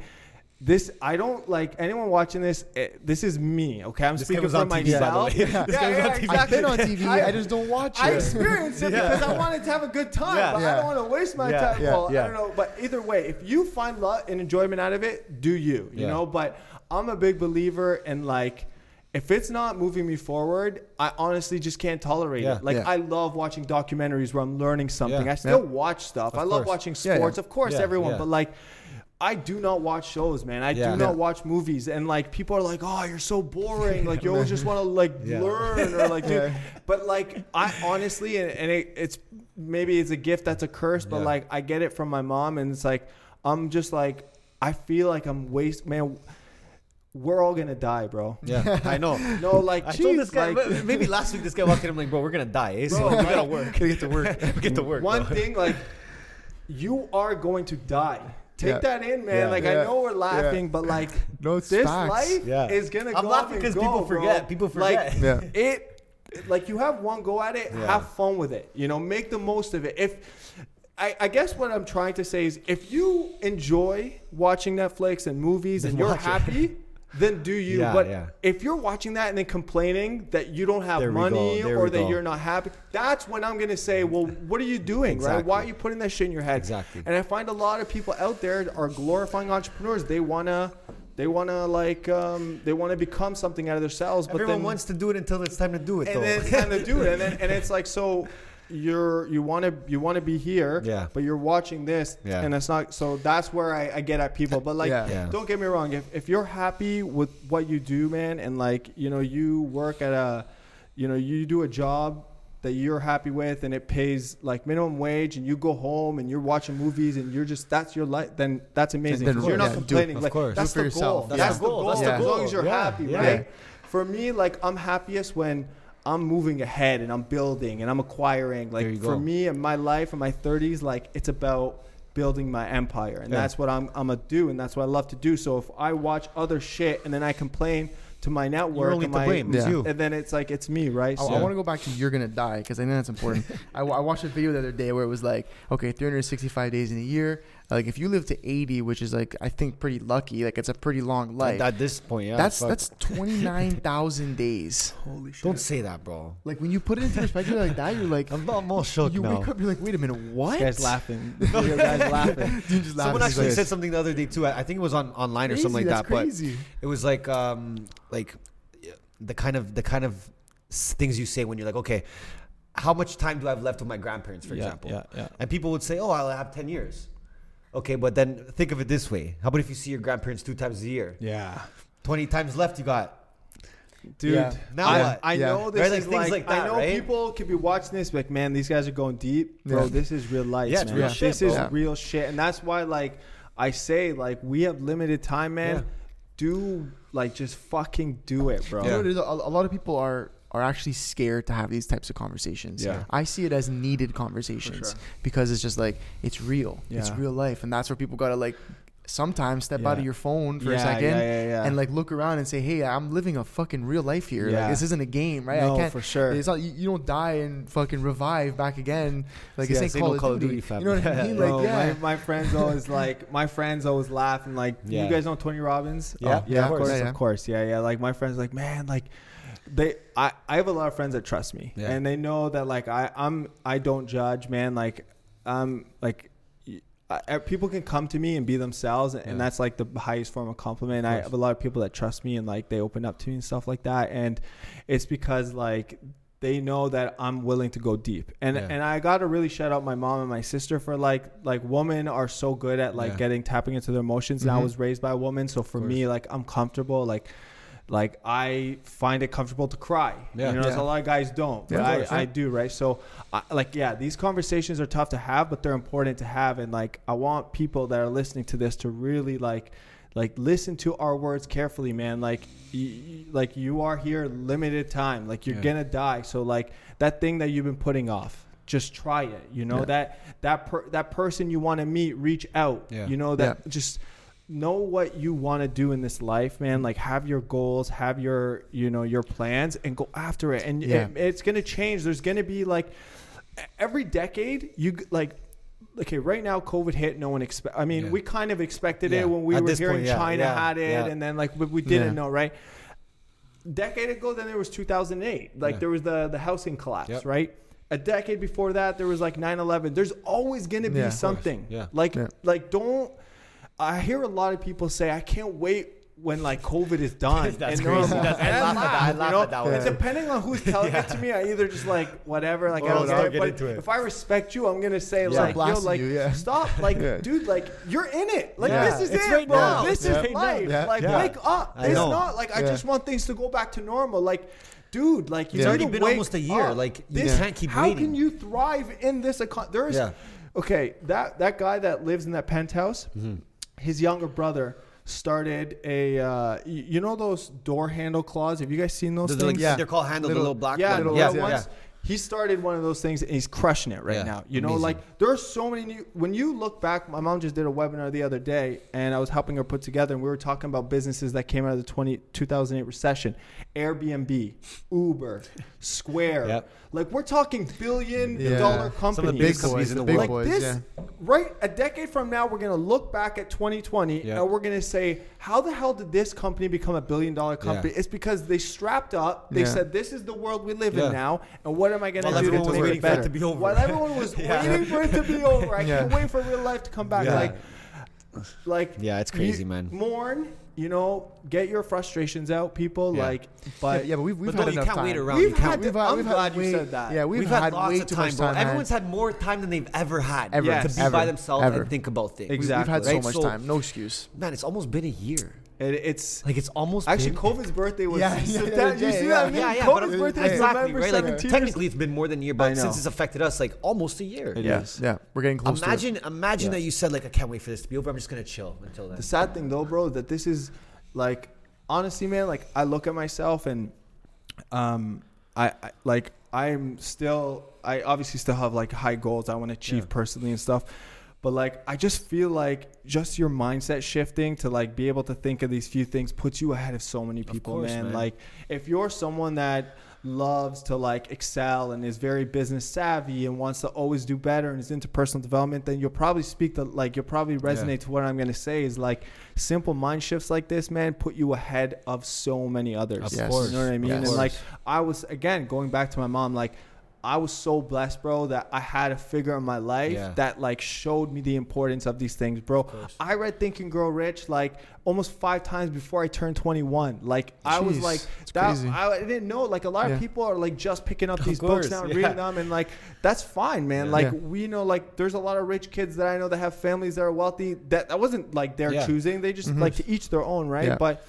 this I don't like anyone watching this. eh, this is me, okay? I'm This speaking was for on TV, by the myself. way. Yeah, This yeah, on TV. exactly. I've been on TV. I, just don't watch it. I it. experienced it Yeah. because I wanted to have a good time, Yeah. but I don't want to waste my Yeah. time. Yeah. Well, Yeah. I don't know, but either way, if you find love and enjoyment out of it, do you? You Yeah. know, but I'm a big believer in like if it's not moving me forward, I honestly just can't tolerate Yeah. it. Like Yeah. I love watching documentaries where I'm learning something. Yeah. I still Yeah. watch stuff. Of I love course. watching Yeah, yeah. sports. Of course, Yeah, everyone, yeah. but like I do not watch shows, man. I Yeah. do not Yeah. watch movies, and like people are like, "Oh, you're so boring. Like you always just want to like Yeah. learn or like do." But like I honestly, and, and it, it's maybe it's a gift that's a curse, but Yeah. like I get it from my mom, and it's like I'm just like I feel like I'm waste man. We're all gonna die, bro. Yeah, I know. No, like I told this guy like, maybe last week. This guy walked in. I'm like, bro, we're gonna die. Eh? So Bro, we gotta work. Gotta get to work. we get to work. One bro. thing, like, you are going to die. Take Yeah. that in, man. Yeah. like, Yeah. I know we're laughing, but like, No, this facts. life Yeah. is gonna go I'm go laughing up and because go, people bro. forget. People Like, forget. Yeah. it, like, you have one go at it. Yeah. Have fun with it. You know, make the most of it. If I, I guess what I'm trying to say is, if you enjoy watching Netflix and movies Then and you're watch it. happy. Then do you? Yeah, but yeah. if you're watching that and then complaining that you don't have There money or that go. you're not happy, that's when I'm gonna say, well, what are you doing, right? Why are you putting that shit in your head? Exactly. And I find a lot of people out there are glorifying entrepreneurs. They wanna, they wanna like, um, they wanna become something out of themselves. But Everyone then, wants to do it until it's time to do it. and though. then it's time to do it, and then and it's like so. You're you want to you want to be here, Yeah. but you're watching this, Yeah. and it's not. So that's where I, I get at people. But like, Yeah. Yeah. don't get me wrong. If if you're happy with what you do, man, and like you know you work at a, you know you do a job that you're happy with, and it pays like minimum wage, and you go home and you're watching movies, and you're just that's your life. Then that's amazing. Then you're not do complaining. Of like course. that's Do it the for goal. That's, the goal. That's the As long as you're happy, right? For me, like I'm happiest when I'm moving ahead and I'm building and I'm acquiring. There you Like go. for me and my life in my 30s, like it's about building my empire, and Yeah. that's what I'm I'm gonna do, and that's what I love to do. So if I watch other shit and then I complain to my network, You're only and to my- blame. It's Yeah. you. and then it's like it's me, right? I, So I want to go back to "You're Gonna Die" because I think that's important. I, I watched a video the other day where it was like, okay, 365 days in a year. Like if you live to 80, which is like I think pretty lucky, like it's a pretty long life. at, at this point, yeah. that's fuck. that's 29,000 days. holy shit. Don't say that, bro. Like when you put it into perspective like that, you're like, I'm, I'm all shook you now. wake up, you're like, wait a minute, what? This guy's laughing. This guy's laughing. Dude just Someone laughs. He's actually said something the other day too. I I think it was on online or something like "Crazy, that. crazy. But it was like um like the kind of the kind of things you say when you're like, okay, how much time do I have left with my grandparents, for yeah, example? yeah, yeah. And people would say, oh, I'll have ten years. Okay, but then think of it this way: How about if you see your grandparents two times a year? Yeah. Twenty times left, you got. Dude, Yeah. Now I, what? I Yeah. know this Right, like is things like, like I know right? people could be watching this, like, man, these guys are going deep, bro. Yeah. This is real life. Yeah, it's man. real This shit, is bro. real shit, and that's why, like, I say, like, we have limited time, man. Yeah. Do like just fucking do it, bro. You know what? A, a lot of people are are actually scared to have these types of conversations. Yeah. I see it as needed conversations sure. because it's just like it's real. Yeah. It's real life, and that's where people gotta like sometimes step out of your phone for yeah, a second yeah, yeah, yeah. and like look around and say, "Hey, I'm living a fucking real life here. Yeah. Like this isn't a game, right? no, I can't." for sure. It's not you, you don't die and fucking revive back again. Like Yeah, it's no Call, of Duty, fam. You know what I mean? Like Bro, yeah, my, my friends always like my friends always laugh and like Yeah. you guys know Tony Robbins. Yeah. Oh, Yeah, of course, of yeah. course, yeah, yeah. Like my friends, like man, like they, I, I have a lot of friends that trust me, Yeah. and they know that like I, I'm, I don't judge, man. Like, um, like. I, people can come to me and be themselves, and Yeah. that's like the highest form of compliment. I have a lot of people that trust me and like they open up to me and stuff like that, and it's because like they know that I'm willing to go deep. And Yeah. and I got to really shout out my mom and my sister for like like women are so good at like Yeah. getting tapping into their emotions. And I Mhm. was raised by a woman, so for me like I'm comfortable like like I find it comfortable to cry. Yeah. You know, Yeah. a lot of guys don't, but of I, course, I do, right? So, I, like, yeah, these conversations are tough to have, but they're important to have. And like, I want people that are listening to this to really like, like listen to our words carefully, man. Like, y- like you are here limited time. Like you're Yeah. gonna die. So like that thing that you've been putting off, just try it. You know Yeah. that that per, that person you want to meet, reach out. Yeah. You know that just know what you want to do in this life man like have your goals have your you know your plans and go after it and Yeah. it- it's going to change there's going to be like every decade you like okay right now covid hit no one expect i mean Yeah. we kind of expected Yeah. it when we At were this hearing point, yeah, china yeah, had it yeah. and then like but we didn't Yeah. know right decade ago then there was 2008 like Yeah. there was the the housing collapse Yep. right a decade before that there was like 9-11 there's always going to be Yeah, something Yeah. like Yeah. like don't i hear a lot of people say i can't wait when like COVID is done. That's and crazy. That's- I laugh at that. I you laugh know? at that one. And depending on who's telling it to me, I either just like whatever, like I don't I'll get it. But into it. if I respect you, I'm gonna say Yeah. like, yo, like you, yeah. stop, like, Yeah. dude, like you're in it. Like Yeah. this is It's it, right bro. now. This Yeah. is life. Yeah. Like Yeah. wake up. I it's know. not like I just want things to go back to normal. Like. Dude, like you It's already been almost a year. up. Like, you this, can't keep how waiting. can you thrive in this econ? There is okay. That that guy that lives in that penthouse, Mm-hmm. His younger brother started a. Uh, you know those door handle claws? Have you guys seen those They're, things? like, Yeah. they're called handle, the Little- little black yeah, one. the yeah, little yeah. Ones. He started one of those things and he's crushing it right Yeah, now. You know, amazing. like there are so many new. When you look back, my mom just did a webinar the other day, and I was helping her put together, and we were talking about businesses that came out of the 20, 2008 recession: Airbnb, Uber, Square. Yep. Like we're talking billion Yeah. dollar companies. Some of the Big companies boys, in the the big world. like boys, this, yeah. right? A decade from now, we're gonna look back at 2020 Yeah. and we're gonna say, how the hell did this company become a billion dollar company? Yeah. It's because they strapped up. They Yeah. said, this is the world we live Yeah. in now, and what am I gonna While do everyone to was make waiting it for it better? to be over. While everyone was Yeah. waiting for it to be over, I Yeah. can't wait for real life to come back. Yeah. Like, like Yeah, it's crazy, you- man. Mourn, you know, get your frustrations out, people. Yeah. Like, but yeah, but we've, we've But had no, you enough can't time. wait around. We've You can't- had We've to- had, I'm we've glad had you way, said that. Yeah, we've, We've, had, had, lots way of too time, much bro. time. man. Everyone's had more time than they've ever had Ever. Yes. to be Ever. by themselves Ever. and think about things. Exactly. We've had so Right? much So- time. No excuse. Man, it's almost been a year. It, it's Like it's almost actually been, COVID's birthday was. Yeah, yeah, September- yeah, you see yeah. that? yeah, yeah, COVID's but birthday is exactly November right. Like technically, it's been more than a year, but since it's affected us, like almost a year. It Yeah, is. yeah, we're getting close Imagine, imagine Yeah. that you said like, I can't wait for this to be over. I'm just gonna chill until then. The sad thing though, bro, that this is like honestly, man, like I look at myself and um I, I like I'm still I obviously still have like high goals I want to achieve Yeah. personally and stuff. But like I just feel like just your mindset shifting to like be able to think of these few things puts you ahead of so many people, course, man. man. Like if you're someone that loves to like excel and is very business savvy and wants to always do better and is into personal development, then you'll probably speak to like you'll probably resonate to what I'm gonna say is like simple mind shifts like this, man, put you ahead of so many others. Of Yes. course. You know what I mean? Of And like I was again going back to my mom, like I was so blessed, bro, that I had a figure in my life Yeah. that like showed me the importance of these things, bro. I read Think and Grow Rich like almost five times before I turned 21. Like I was like that. I, I didn't know. Like a lot Yeah. of people are like just picking up these course, books now and yeah. reading them, and like that's fine, man. Like we know, like there's a lot of rich kids that I know that have families that are wealthy. That that wasn't like Yeah. choosing. They just Mhm. like to each their own, right? But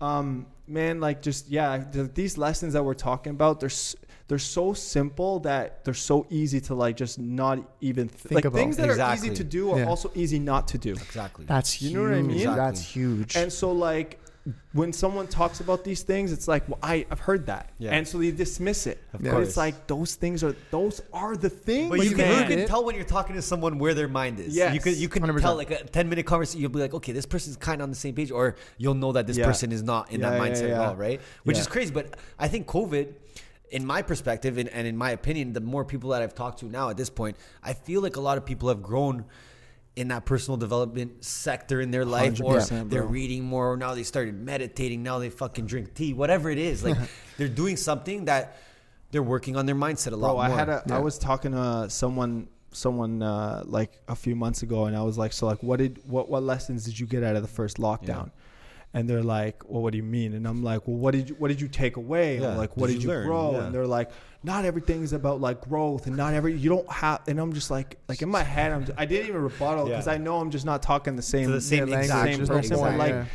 um man like just yeah th- these lessons that we're talking about they're s- they're so simple that they're so easy to like just not even th- Think like about. things that are easy to do are Yeah. also easy not to do Exactly. That's You huge. know what I mean? That's huge. and so like when someone talks about these things it's like well I, i've heard that Yeah. and so they dismiss it Of but course. it's like those things are those are the things But you can, you can tell when you're talking to someone where their mind is. Yes. You can you can 100%. tell like a 10 minute conversation. You'll be like, okay, this person's kind of on the same page, or you'll know that this Yeah. person is not in that Yeah, yeah, mindset at all, right? Which Yeah. is crazy. But I think COVID, in my perspective and, and in my opinion, the more people that I've talked to now at this point, I feel like a lot of people have grown in that personal development sector in their life, or 100%, they're bro. reading more, or now they started meditating, now they fucking drink tea, whatever it is. Like they're doing something that they're working on their mindset a lot Bro, more. I had a. I Yeah. was talking to someone someone uh, like a few months ago, and I was like, so like, what did what what lessons did you get out of the first lockdown? And they're like, well, what do you mean? And I'm like, well, what did you what did you take away? Yeah. Like, what Did did, you you, grow? Yeah. And they're like, not everything is about like growth, and not every you don't have. And I'm just like, like in my head, I'm just, I didn't even rebuttal because Yeah. I know I'm just not talking the same the same language, exact- same there's no person. but, like,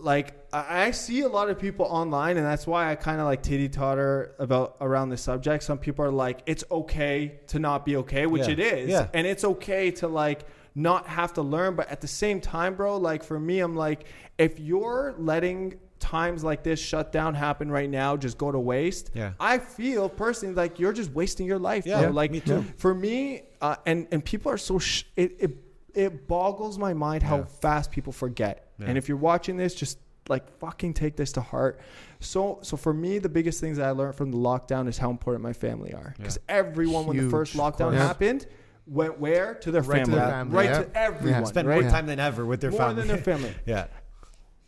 like I I see a lot of people online, and that's why I kind of like titty totter about around this subject. Some people are like, it's okay to not be okay, which Yeah. it is, Yeah. and it's okay to like not have to learn. But at the same time, bro, like for me, I'm like, if you're letting times like this shut down happen right now just go to waste Yeah. i feel personally like you're just wasting your life Yeah, bro. like me too. for me uh, and and people are so sh- it, it it boggles my mind how Yeah. fast people forget Yeah. and if you're watching this just like fucking take this to heart so so for me the biggest things that i learned from the lockdown is how important my family are because everyone when the first lockdown happened went where to their Right to family their family, right yeah. to everyone Spent right more time than ever with their more family. than their family yeah.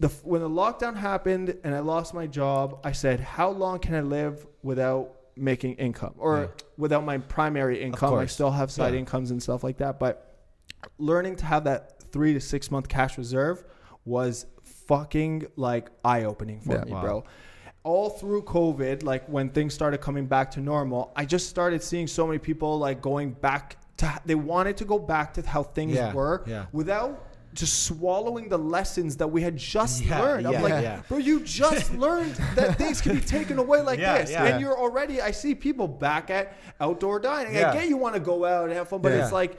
the when the lockdown happened and I lost my job, I said, "How long can I live without making income or Yeah. without my primary income? I still have side Yeah. incomes and stuff like that, but learning to have that 3 to 6 month cash reserve was fucking like eye opening for Yeah. me, Wow. bro. All through COVID, like when things started coming back to normal, I just started seeing so many people like going back to they wanted to go back to how things Yeah, were yeah. without just swallowing the lessons that we had just Yeah, learned. I'm like, yeah. bro, you just learned that things can be taken away like Yeah, this, yeah. and you're already. I see people back at outdoor dining. Yeah. I get you want to go out and have fun, but Yeah. it's like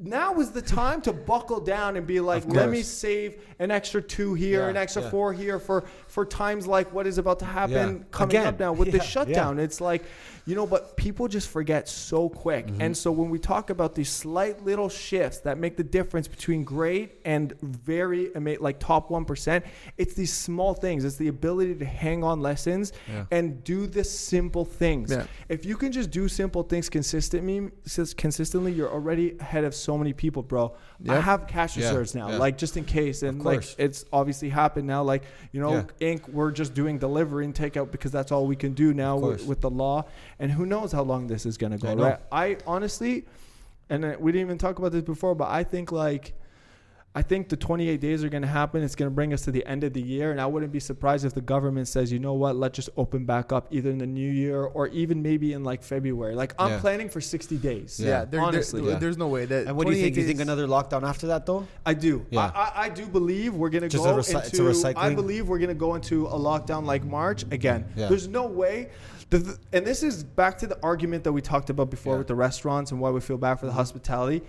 now is the time to buckle down and be like, let me save an extra two here, Yeah, an extra yeah. four here for for times like what is about to happen Yeah. coming Again. up now with the Yeah, shutdown. It's like, you know, but people just forget so quick. Mm-hmm. And so when we talk about these slight little shifts that make the difference between great and very ama- like top 1%, it's these small things. It's the ability to hang on lessons Yeah. and do the simple things. Yeah. If you can just do simple things consistently, consistently, you're already ahead of so many people, bro. I have cash reserves now, like just in case. And like it's obviously happened now. Like, you know. Ink, we're just doing delivery and takeout because that's all we can do now with, with the law. And who knows how long this is going to go, I right? I honestly, and uh, we didn't even talk about this before, but I think like, I think the 28 days are going to happen. It's going to bring us to the end of the year. And I wouldn't be surprised if the government says, you know what, let's just open back up either in the new year or even maybe in like February. Like, I'm Yeah. planning for 60 days. Yeah. Yeah, there, there- honestly. there- there's no way that. And what do you 28 think? You think another lockdown after that though? I do. Yeah. I, I, I do believe we're gonna go a recy- it's a into. recycling? I believe we're gonna go into a lockdown like March again. Yeah. There's no way. The, the- and this is back to the argument that we talked about before Yeah. with the restaurants and why we feel bad for the hospitality.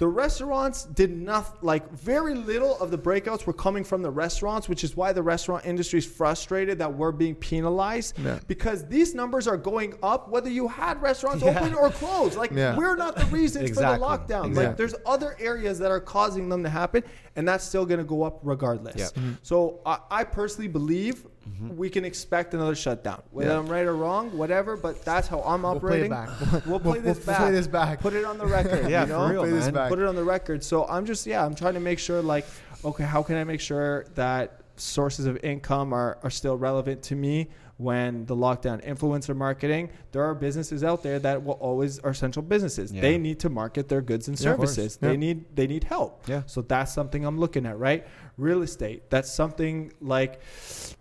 The restaurants did not like very little of the breakouts were coming from the restaurants, which is why the restaurant industry is frustrated that we're being penalized Yeah. because these numbers are going up whether you had restaurants Yeah. open or closed. Like Yeah. we're not the reason Exactly. for the lockdown. Exactly. Like there's other areas that are causing them to happen, and that's still going to go up regardless. Yeah. Mm-hmm. So I, I personally believe we can expect another shutdown. Whether Yeah. I'm right or wrong, whatever, but that's how I'm We'll play it operating. back. We'll play We'll- this we'll back. play this back. Put it on the record. Yeah, you know? for real, Play this back. Put it on the record. So I'm just yeah, I'm trying to make sure like, okay, how can I make sure that sources of income are, are still relevant to me when the lockdown influencer marketing there are businesses out there that will always are essential businesses Yeah. they need to market their goods and Yeah, course. services Yeah. they need they need help Yeah. so that's something i'm looking at right real estate that's something like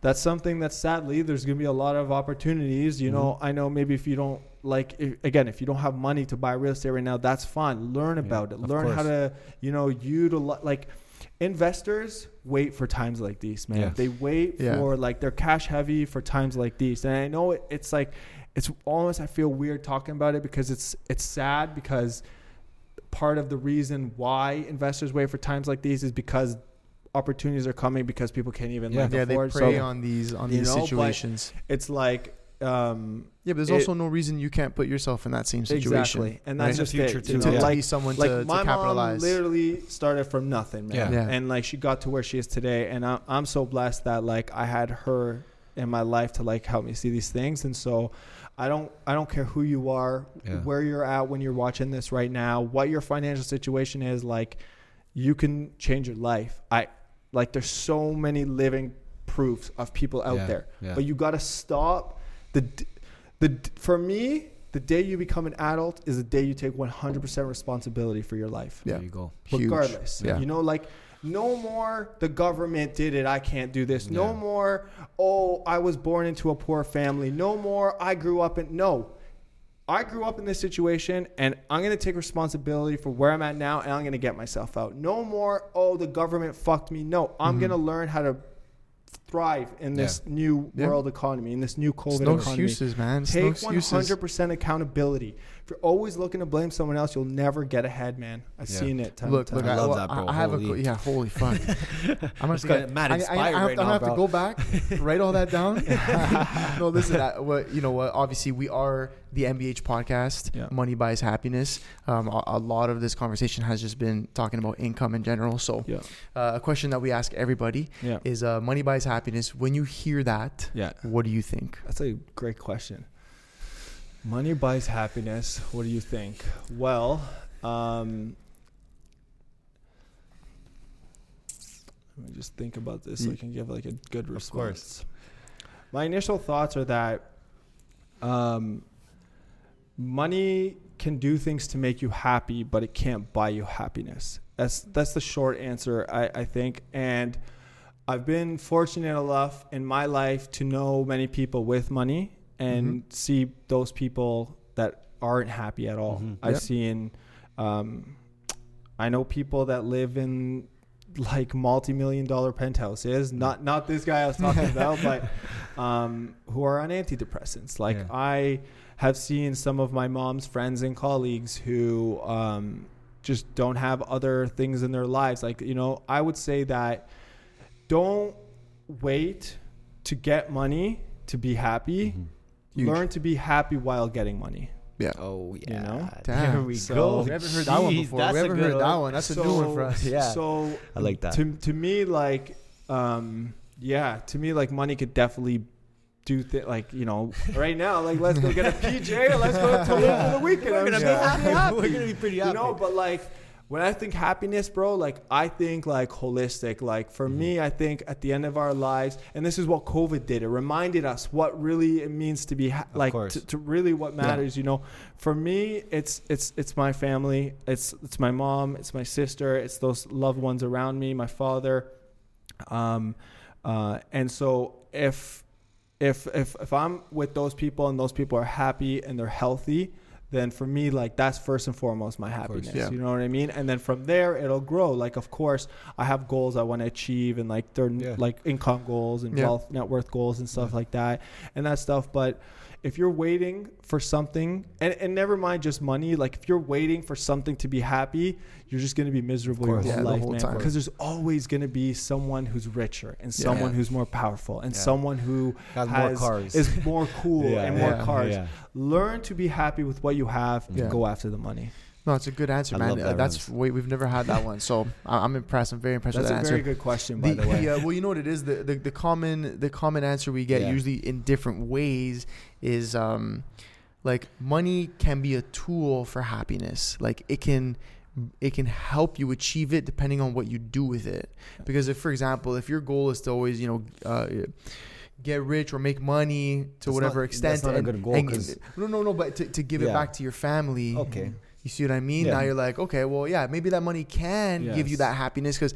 that's something that sadly there's going to be a lot of opportunities you know Mm-hmm. i know maybe if you don't like if, again if you don't have money to buy real estate right now that's fine learn Yeah, about it of learn how to you know utilize like investors wait for times like these man Yeah. they wait Yeah. for like they're cash heavy for times like these and i know it, it's like it's almost i feel weird talking about it because it's it's sad because part of the reason why investors wait for times like these is because opportunities are coming because people can't even Yeah. yeah, they prey so on these on these know, situations. it's like um Yeah, but there's it- also no reason you can't put yourself in that same situation. exactly and that's right? just In the future it, too, to, know, to like someone like to, my to mom literally started from nothing, man. Yeah. Yeah. And like she got to where she is today, and I'm I'm so blessed that like I had her in my life to like help me see these things, and so I don't I don't care who you are, Yeah. where you're at when you're watching this right now, what your financial situation is, like you can change your life. I like there's so many living proofs of people out Yeah, there, yeah. but you got to stop the the for me. The day you become an adult is the day you take 100% responsibility for your life Yeah. There you go. Huge. regardless. Yeah. You know, like no more the government did it, I can't do this. No Yeah. more, oh, I was born into a poor family. No more, I grew up in no. I grew up in this situation and I'm going to take responsibility for where I'm at now and I'm going to get myself out. No more, oh, the government fucked me. No, I'm Mhm. going to learn how to thrive in this new Yeah. world economy, in this new It's COVID no economy. excuses, man. It's no Take excuses. 100% accountability. If you're always looking to blame someone else, you'll never get ahead, man. I've Yeah. seen it. Time Look, and look. I I, love well, that, bro. I, I have a yeah, holy fuck. I'm gonna Just got get- mad I- I- I, have, right I'm now, gonna have bro. to go back, write all that down. no, listen. I, what you know? What obviously we are the MBH podcast. Yeah. Money buys happiness. Um, a, a lot of this conversation has just been talking about income in general. So, Yeah. uh, a question that we ask everybody Yeah. is: uh, Money buys happiness. When you hear that, Yeah. what do you think? That's a great question. Money buys happiness. What do you think? Well, um, let me just think about this so I can give like a good Of response. course. My initial thoughts are that um, money can do things to make you happy, but it can't buy you happiness. That's that's the short answer, I, I think. And I've been fortunate enough in my life to know many people with money and Mm-hmm. see those people that aren't happy at all. Mhm. I've Yep. seen, um, I know people that live in like multi-million dollar penthouses. Not not this guy I was talking about, but um, who are on antidepressants. Like Yeah. I have seen some of my mom's friends and colleagues who um, just don't have other things in their lives. Like you know, I would say that don't wait to get money to be happy. Huge. Learn to be happy while getting money. Yeah. Oh yeah. know? Damn. There we So- go. We haven't heard that one before. that's we haven't good heard that one. That's a new one for us. Yeah. So I like that. To to me, like, um, yeah, to me, like, money could definitely do th- like you know right now like let's go get a PJ or let's go to live for the weekend. We're I'm gonna just be happy, happy. We're gonna be pretty happy You know, but like when I think happiness, bro, like I think like holistic. Like for me, I think at the end of our lives, and this is what COVID did. It reminded us what really it means to be ha- like to, to really what matters. You know, for me, it's it's it's my family. It's it's my mom. It's my sister. It's those loved ones around me. My father. Um, uh, and so if if if if I'm with those people and those people are happy and they're healthy, then for me like that's first and foremost my course. happiness. Yeah. You know what I mean? And then from there it'll grow. Like of course I have goals I want to achieve and like they're Yeah. like income goals and Yeah. wealth net worth goals and stuff like that and that stuff. But if you're waiting for something and, and never mind just money, like if you're waiting for something to be happy, you're just gonna be miserable your whole Yeah, the life, whole man. Because there's always gonna be someone who's richer and Yeah. someone Yeah. who's more powerful and Yeah. someone who Has more cars. is more cool Yeah, and more yeah, cars. yeah. Learn to be happy with what you have and go after the money. No, it's a good answer, I man. love Uh, That's wait, we've never had that one, so I- I'm impressed. I'm very impressed That's with a that answer. That's a very good question, by the, the, way. uh, well, you know what it is. The, the the common the common answer we get Yeah. usually in different ways is um, like money can be a tool for happiness. Like it can it can help you achieve it depending on what you do with it. Because if, for example, if your goal is to always you know. Uh, Get rich or make money to That's whatever not- extent. that's not a and- good goal, and- no, no, no. But to, to give it back to your family. Okay. You see what I mean? Yeah. Now you're like, okay, well, yeah, maybe that money can give you that happiness because,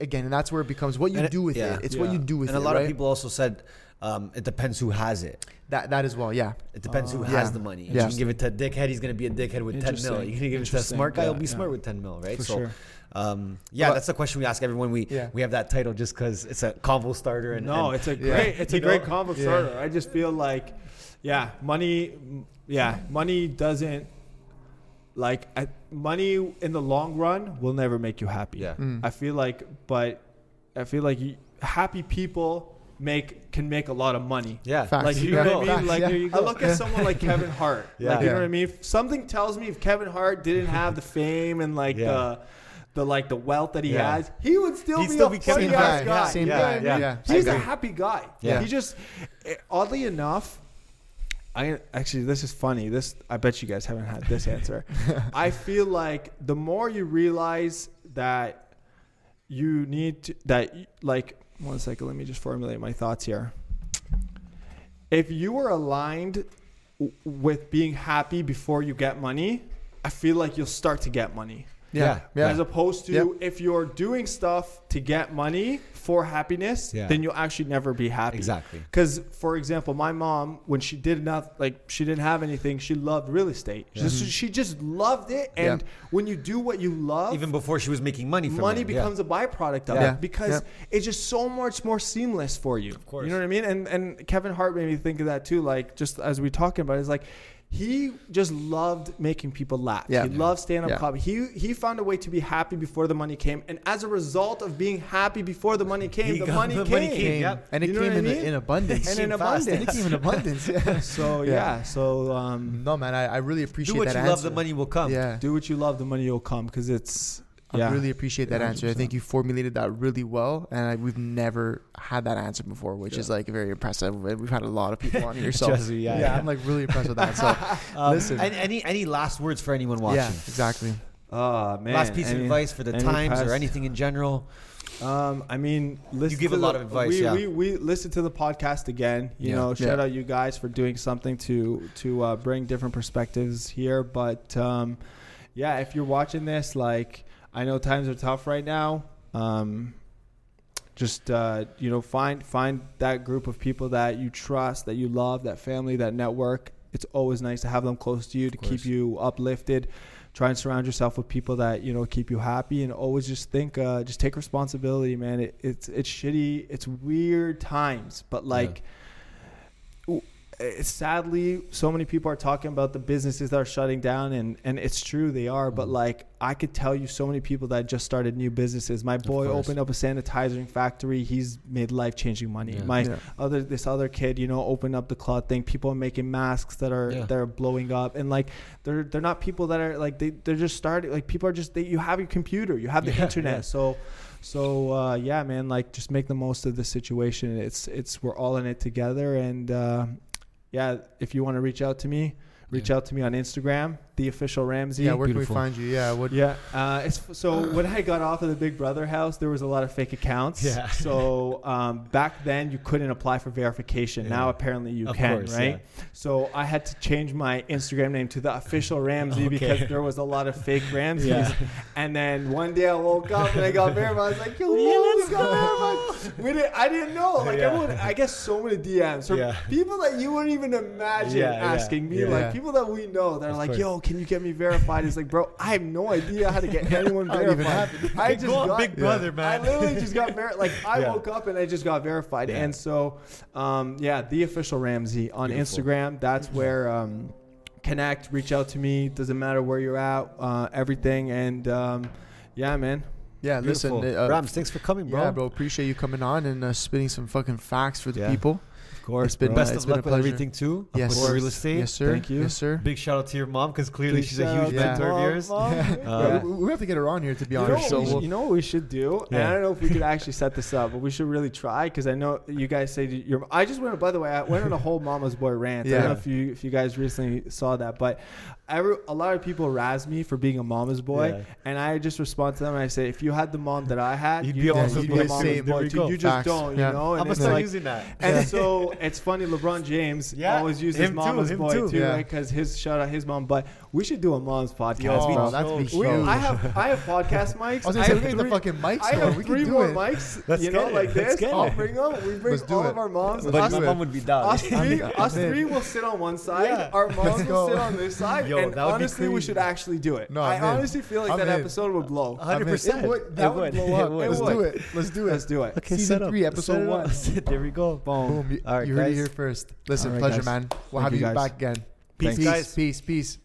again, and that's where it becomes what you And it- do with yeah. it. It's what you do with and it. a lot right? of people also said um, it depends who has it. that that as well, yeah, It depends who Oh. has Yeah. the money. If You can give it to a dickhead, he's gonna be a dickhead with ten mil. You can give it to a smart guy, Yeah, he'll be yeah. smart with ten mil, right? For so, sure. um, yeah, But- that's the question we ask everyone. We Yeah. we have that title just because it's a convo starter. And, no, and- it's a Yeah. great, it's a great know? combo Yeah. starter. I just feel like, yeah, money, yeah, money doesn't like I, money in the long run will never make you happy. Yeah. Mm. I feel like, but I feel like you, happy people make can make a lot of money. yeah, Facts. Like you Yeah. know what I mean? Facts, Like yeah. you go. I look at someone like Kevin Hart. Yeah. Like you know what I mean? Something tells me if Kevin Hart didn't have the fame and like Yeah. the the like the wealth that he Yeah. has, he would still He'd be still a be funny ass Hart. guy. Yeah, same You guy. what Yeah, yeah. He's a happy guy. Yeah. He just eh, oddly enough. I actually this is funny. This I bet you guys haven't had this answer. I feel like the more you realize that you need to that like one second let me just formulate my thoughts here if you were aligned w- with being happy before you get money i feel like you'll start to get money yeah, yeah. as opposed to Yep. if you're doing stuff to get money for happiness Yeah. then you'll actually never be happy exactly. because, for example, my mom, when she did not like, she didn't have anything. She loved real estate. Yeah. She, mm-hmm. she just loved it. Yeah. And when you do what you love, Even before she was making money from money it, yeah. becomes a byproduct of Yeah. it because it's just so much more seamless for you. Of course. you know what I mean. And and Kevin Hart made me think of that too. Like just as we're talking about, it, it's like. He just loved making people laugh. Yeah. He loved stand up Yeah. comedy. He he found a way to be happy before the money came, and as a result of being happy before the money came, the money the came. money came. Came, Yep. and it You know came what I in, mean? in abundance. And in Came fast, and it came in abundance. Yeah. So Yeah. yeah, so um, No, man, I, I really appreciate that. Do what that you answer. love, the money will come. Yeah. do what you love, the money will come because it's I yeah. really appreciate that Yeah, answer. I think you formulated that really well, and I, we've never had that answer before, which is like very impressive. We've had a lot of people on here, so Trust me, yeah, yeah, yeah. I'm like really impressed with that. So Um, Listen. and any any last words for anyone watching? yeah, exactly. Oh man, last piece of advice for the any times or anything in general. Um, I mean, listen give to a lot the- of advice, We, yeah. we we listen to the podcast again. You Yeah. know, shout Yeah. out you guys for doing something to to uh, bring different perspectives here. But um, yeah, if you're watching this, like I know times are tough right now. Um, just uh, you know find find that group of people that you trust, that you love, that family, that network. It's always nice to have them close to you to keep you uplifted. Try and surround yourself with people that you know keep you happy, and always just think, uh, just take responsibility, man. It, it's it's shitty, it's weird times, but like it's sadly so many people are talking about the businesses that are shutting down and and it's true they are but Mhm. like i could tell you so many people that just started new businesses my boy opened up a sanitizing factory he's made life-changing money Yeah. my Yeah. other this other kid you know opened up the cloth thing people are making masks that are Yeah. that are blowing up and like they're they're not people that are like they, they're just starting like people are just they, you have your computer you have the internet so so uh, yeah man like just make the most of the situation it's it's we're all in it together and uh, yeah if you want to reach out to me reach Yeah. out to me on instagram the official ramsey Yeah, where Beautiful. can we find you? Yeah, what? yeah, uh, it's so when I got off of the Big Brother house, there was a lot of fake accounts. Yeah. So um, back then you couldn't apply for verification. Yeah. Now apparently you Of can, course, right? So I had to change my Instagram name to the official Ramsey Okay. because there was a lot of fake Ramseys. Yeah. And then one day I woke up and I got verified. I was like, yo, Yeah, whoa, let's we go. verified. We didn't, I didn't know. Like Yeah. everyone, I guess so many DMs from Yeah. people that you wouldn't even imagine Yeah, yeah, asking me. yeah. Like Yeah. People that we know. that are Of like, course. yo, can you get me verified? It's like, bro, I have no idea how to get anyone How even verified. I just got Big Brother, I man. literally just got verified. Like I Yeah. woke up and I just got verified. Yeah. And so, um, yeah, the official Ramsey on Beautiful. Instagram. That's where um, connect, reach out to me. Doesn't matter where you're at, uh, everything. And um, yeah, man. Yeah, Beautiful. listen, uh, Rams, thanks for coming, bro. Yeah, bro. Appreciate you coming on and uh, spitting some fucking facts for the Yeah. people. Of course, It's been- bro. Best it's of luck with everything too. Yes. with the real estate. Yes, sir. Thank you. Yes, sir. Big shout out to your mom because clearly Big she's a huge out to mentor of yours. Mom. Uh, Yeah, we, we have to get her on here to be You honest. what So we should, we'll, you know what we should do, and I don't know if we could actually set this up, but we should really try because I know you guys say that you're. I just went. By the way, I went on a whole Mama's Boy rant. I Yeah. don't know if you if you guys recently saw that, but every, a lot of people razz me for being a Mama's Boy, Yeah. and I just respond to them and I say, if you had the mom that I had, You'd you'd, be also you'd be be a Mama's Boy. we too. You just Facts. don't, you Yeah. know. I'm And gonna it's start like, using that. and so it's funny. LeBron James Yeah, always uses him too, Mama's him Boy too. too, Yeah. right? Because his shout out his mom. But we should do a mom's podcast. Yo, bro. that'd We, huge. I have I have podcast mics. I was gonna I say, have we need the three- fucking mics I have We three can do more it. mics. Let's you know, it. like Let's this. get I'll it. bring them. We bring Let's do all it. of our moms. Let's But us, do my it. mom would be down. us three, us three will sit on one side. Yeah. Our moms Let's will go. sit on this side. Yo, and that would be honestly, we should actually do it. No, I honestly feel like that episode would blow. 100. percent that would would. blow up. Let's do it. Let's do it. Let's do it. Okay, Season set up. three, episode one. there we go. Boom. Boom. You, All right, you heard it here first. Listen, pleasure, man. We'll have you, you back again. Peace, peace, guys. peace, peace.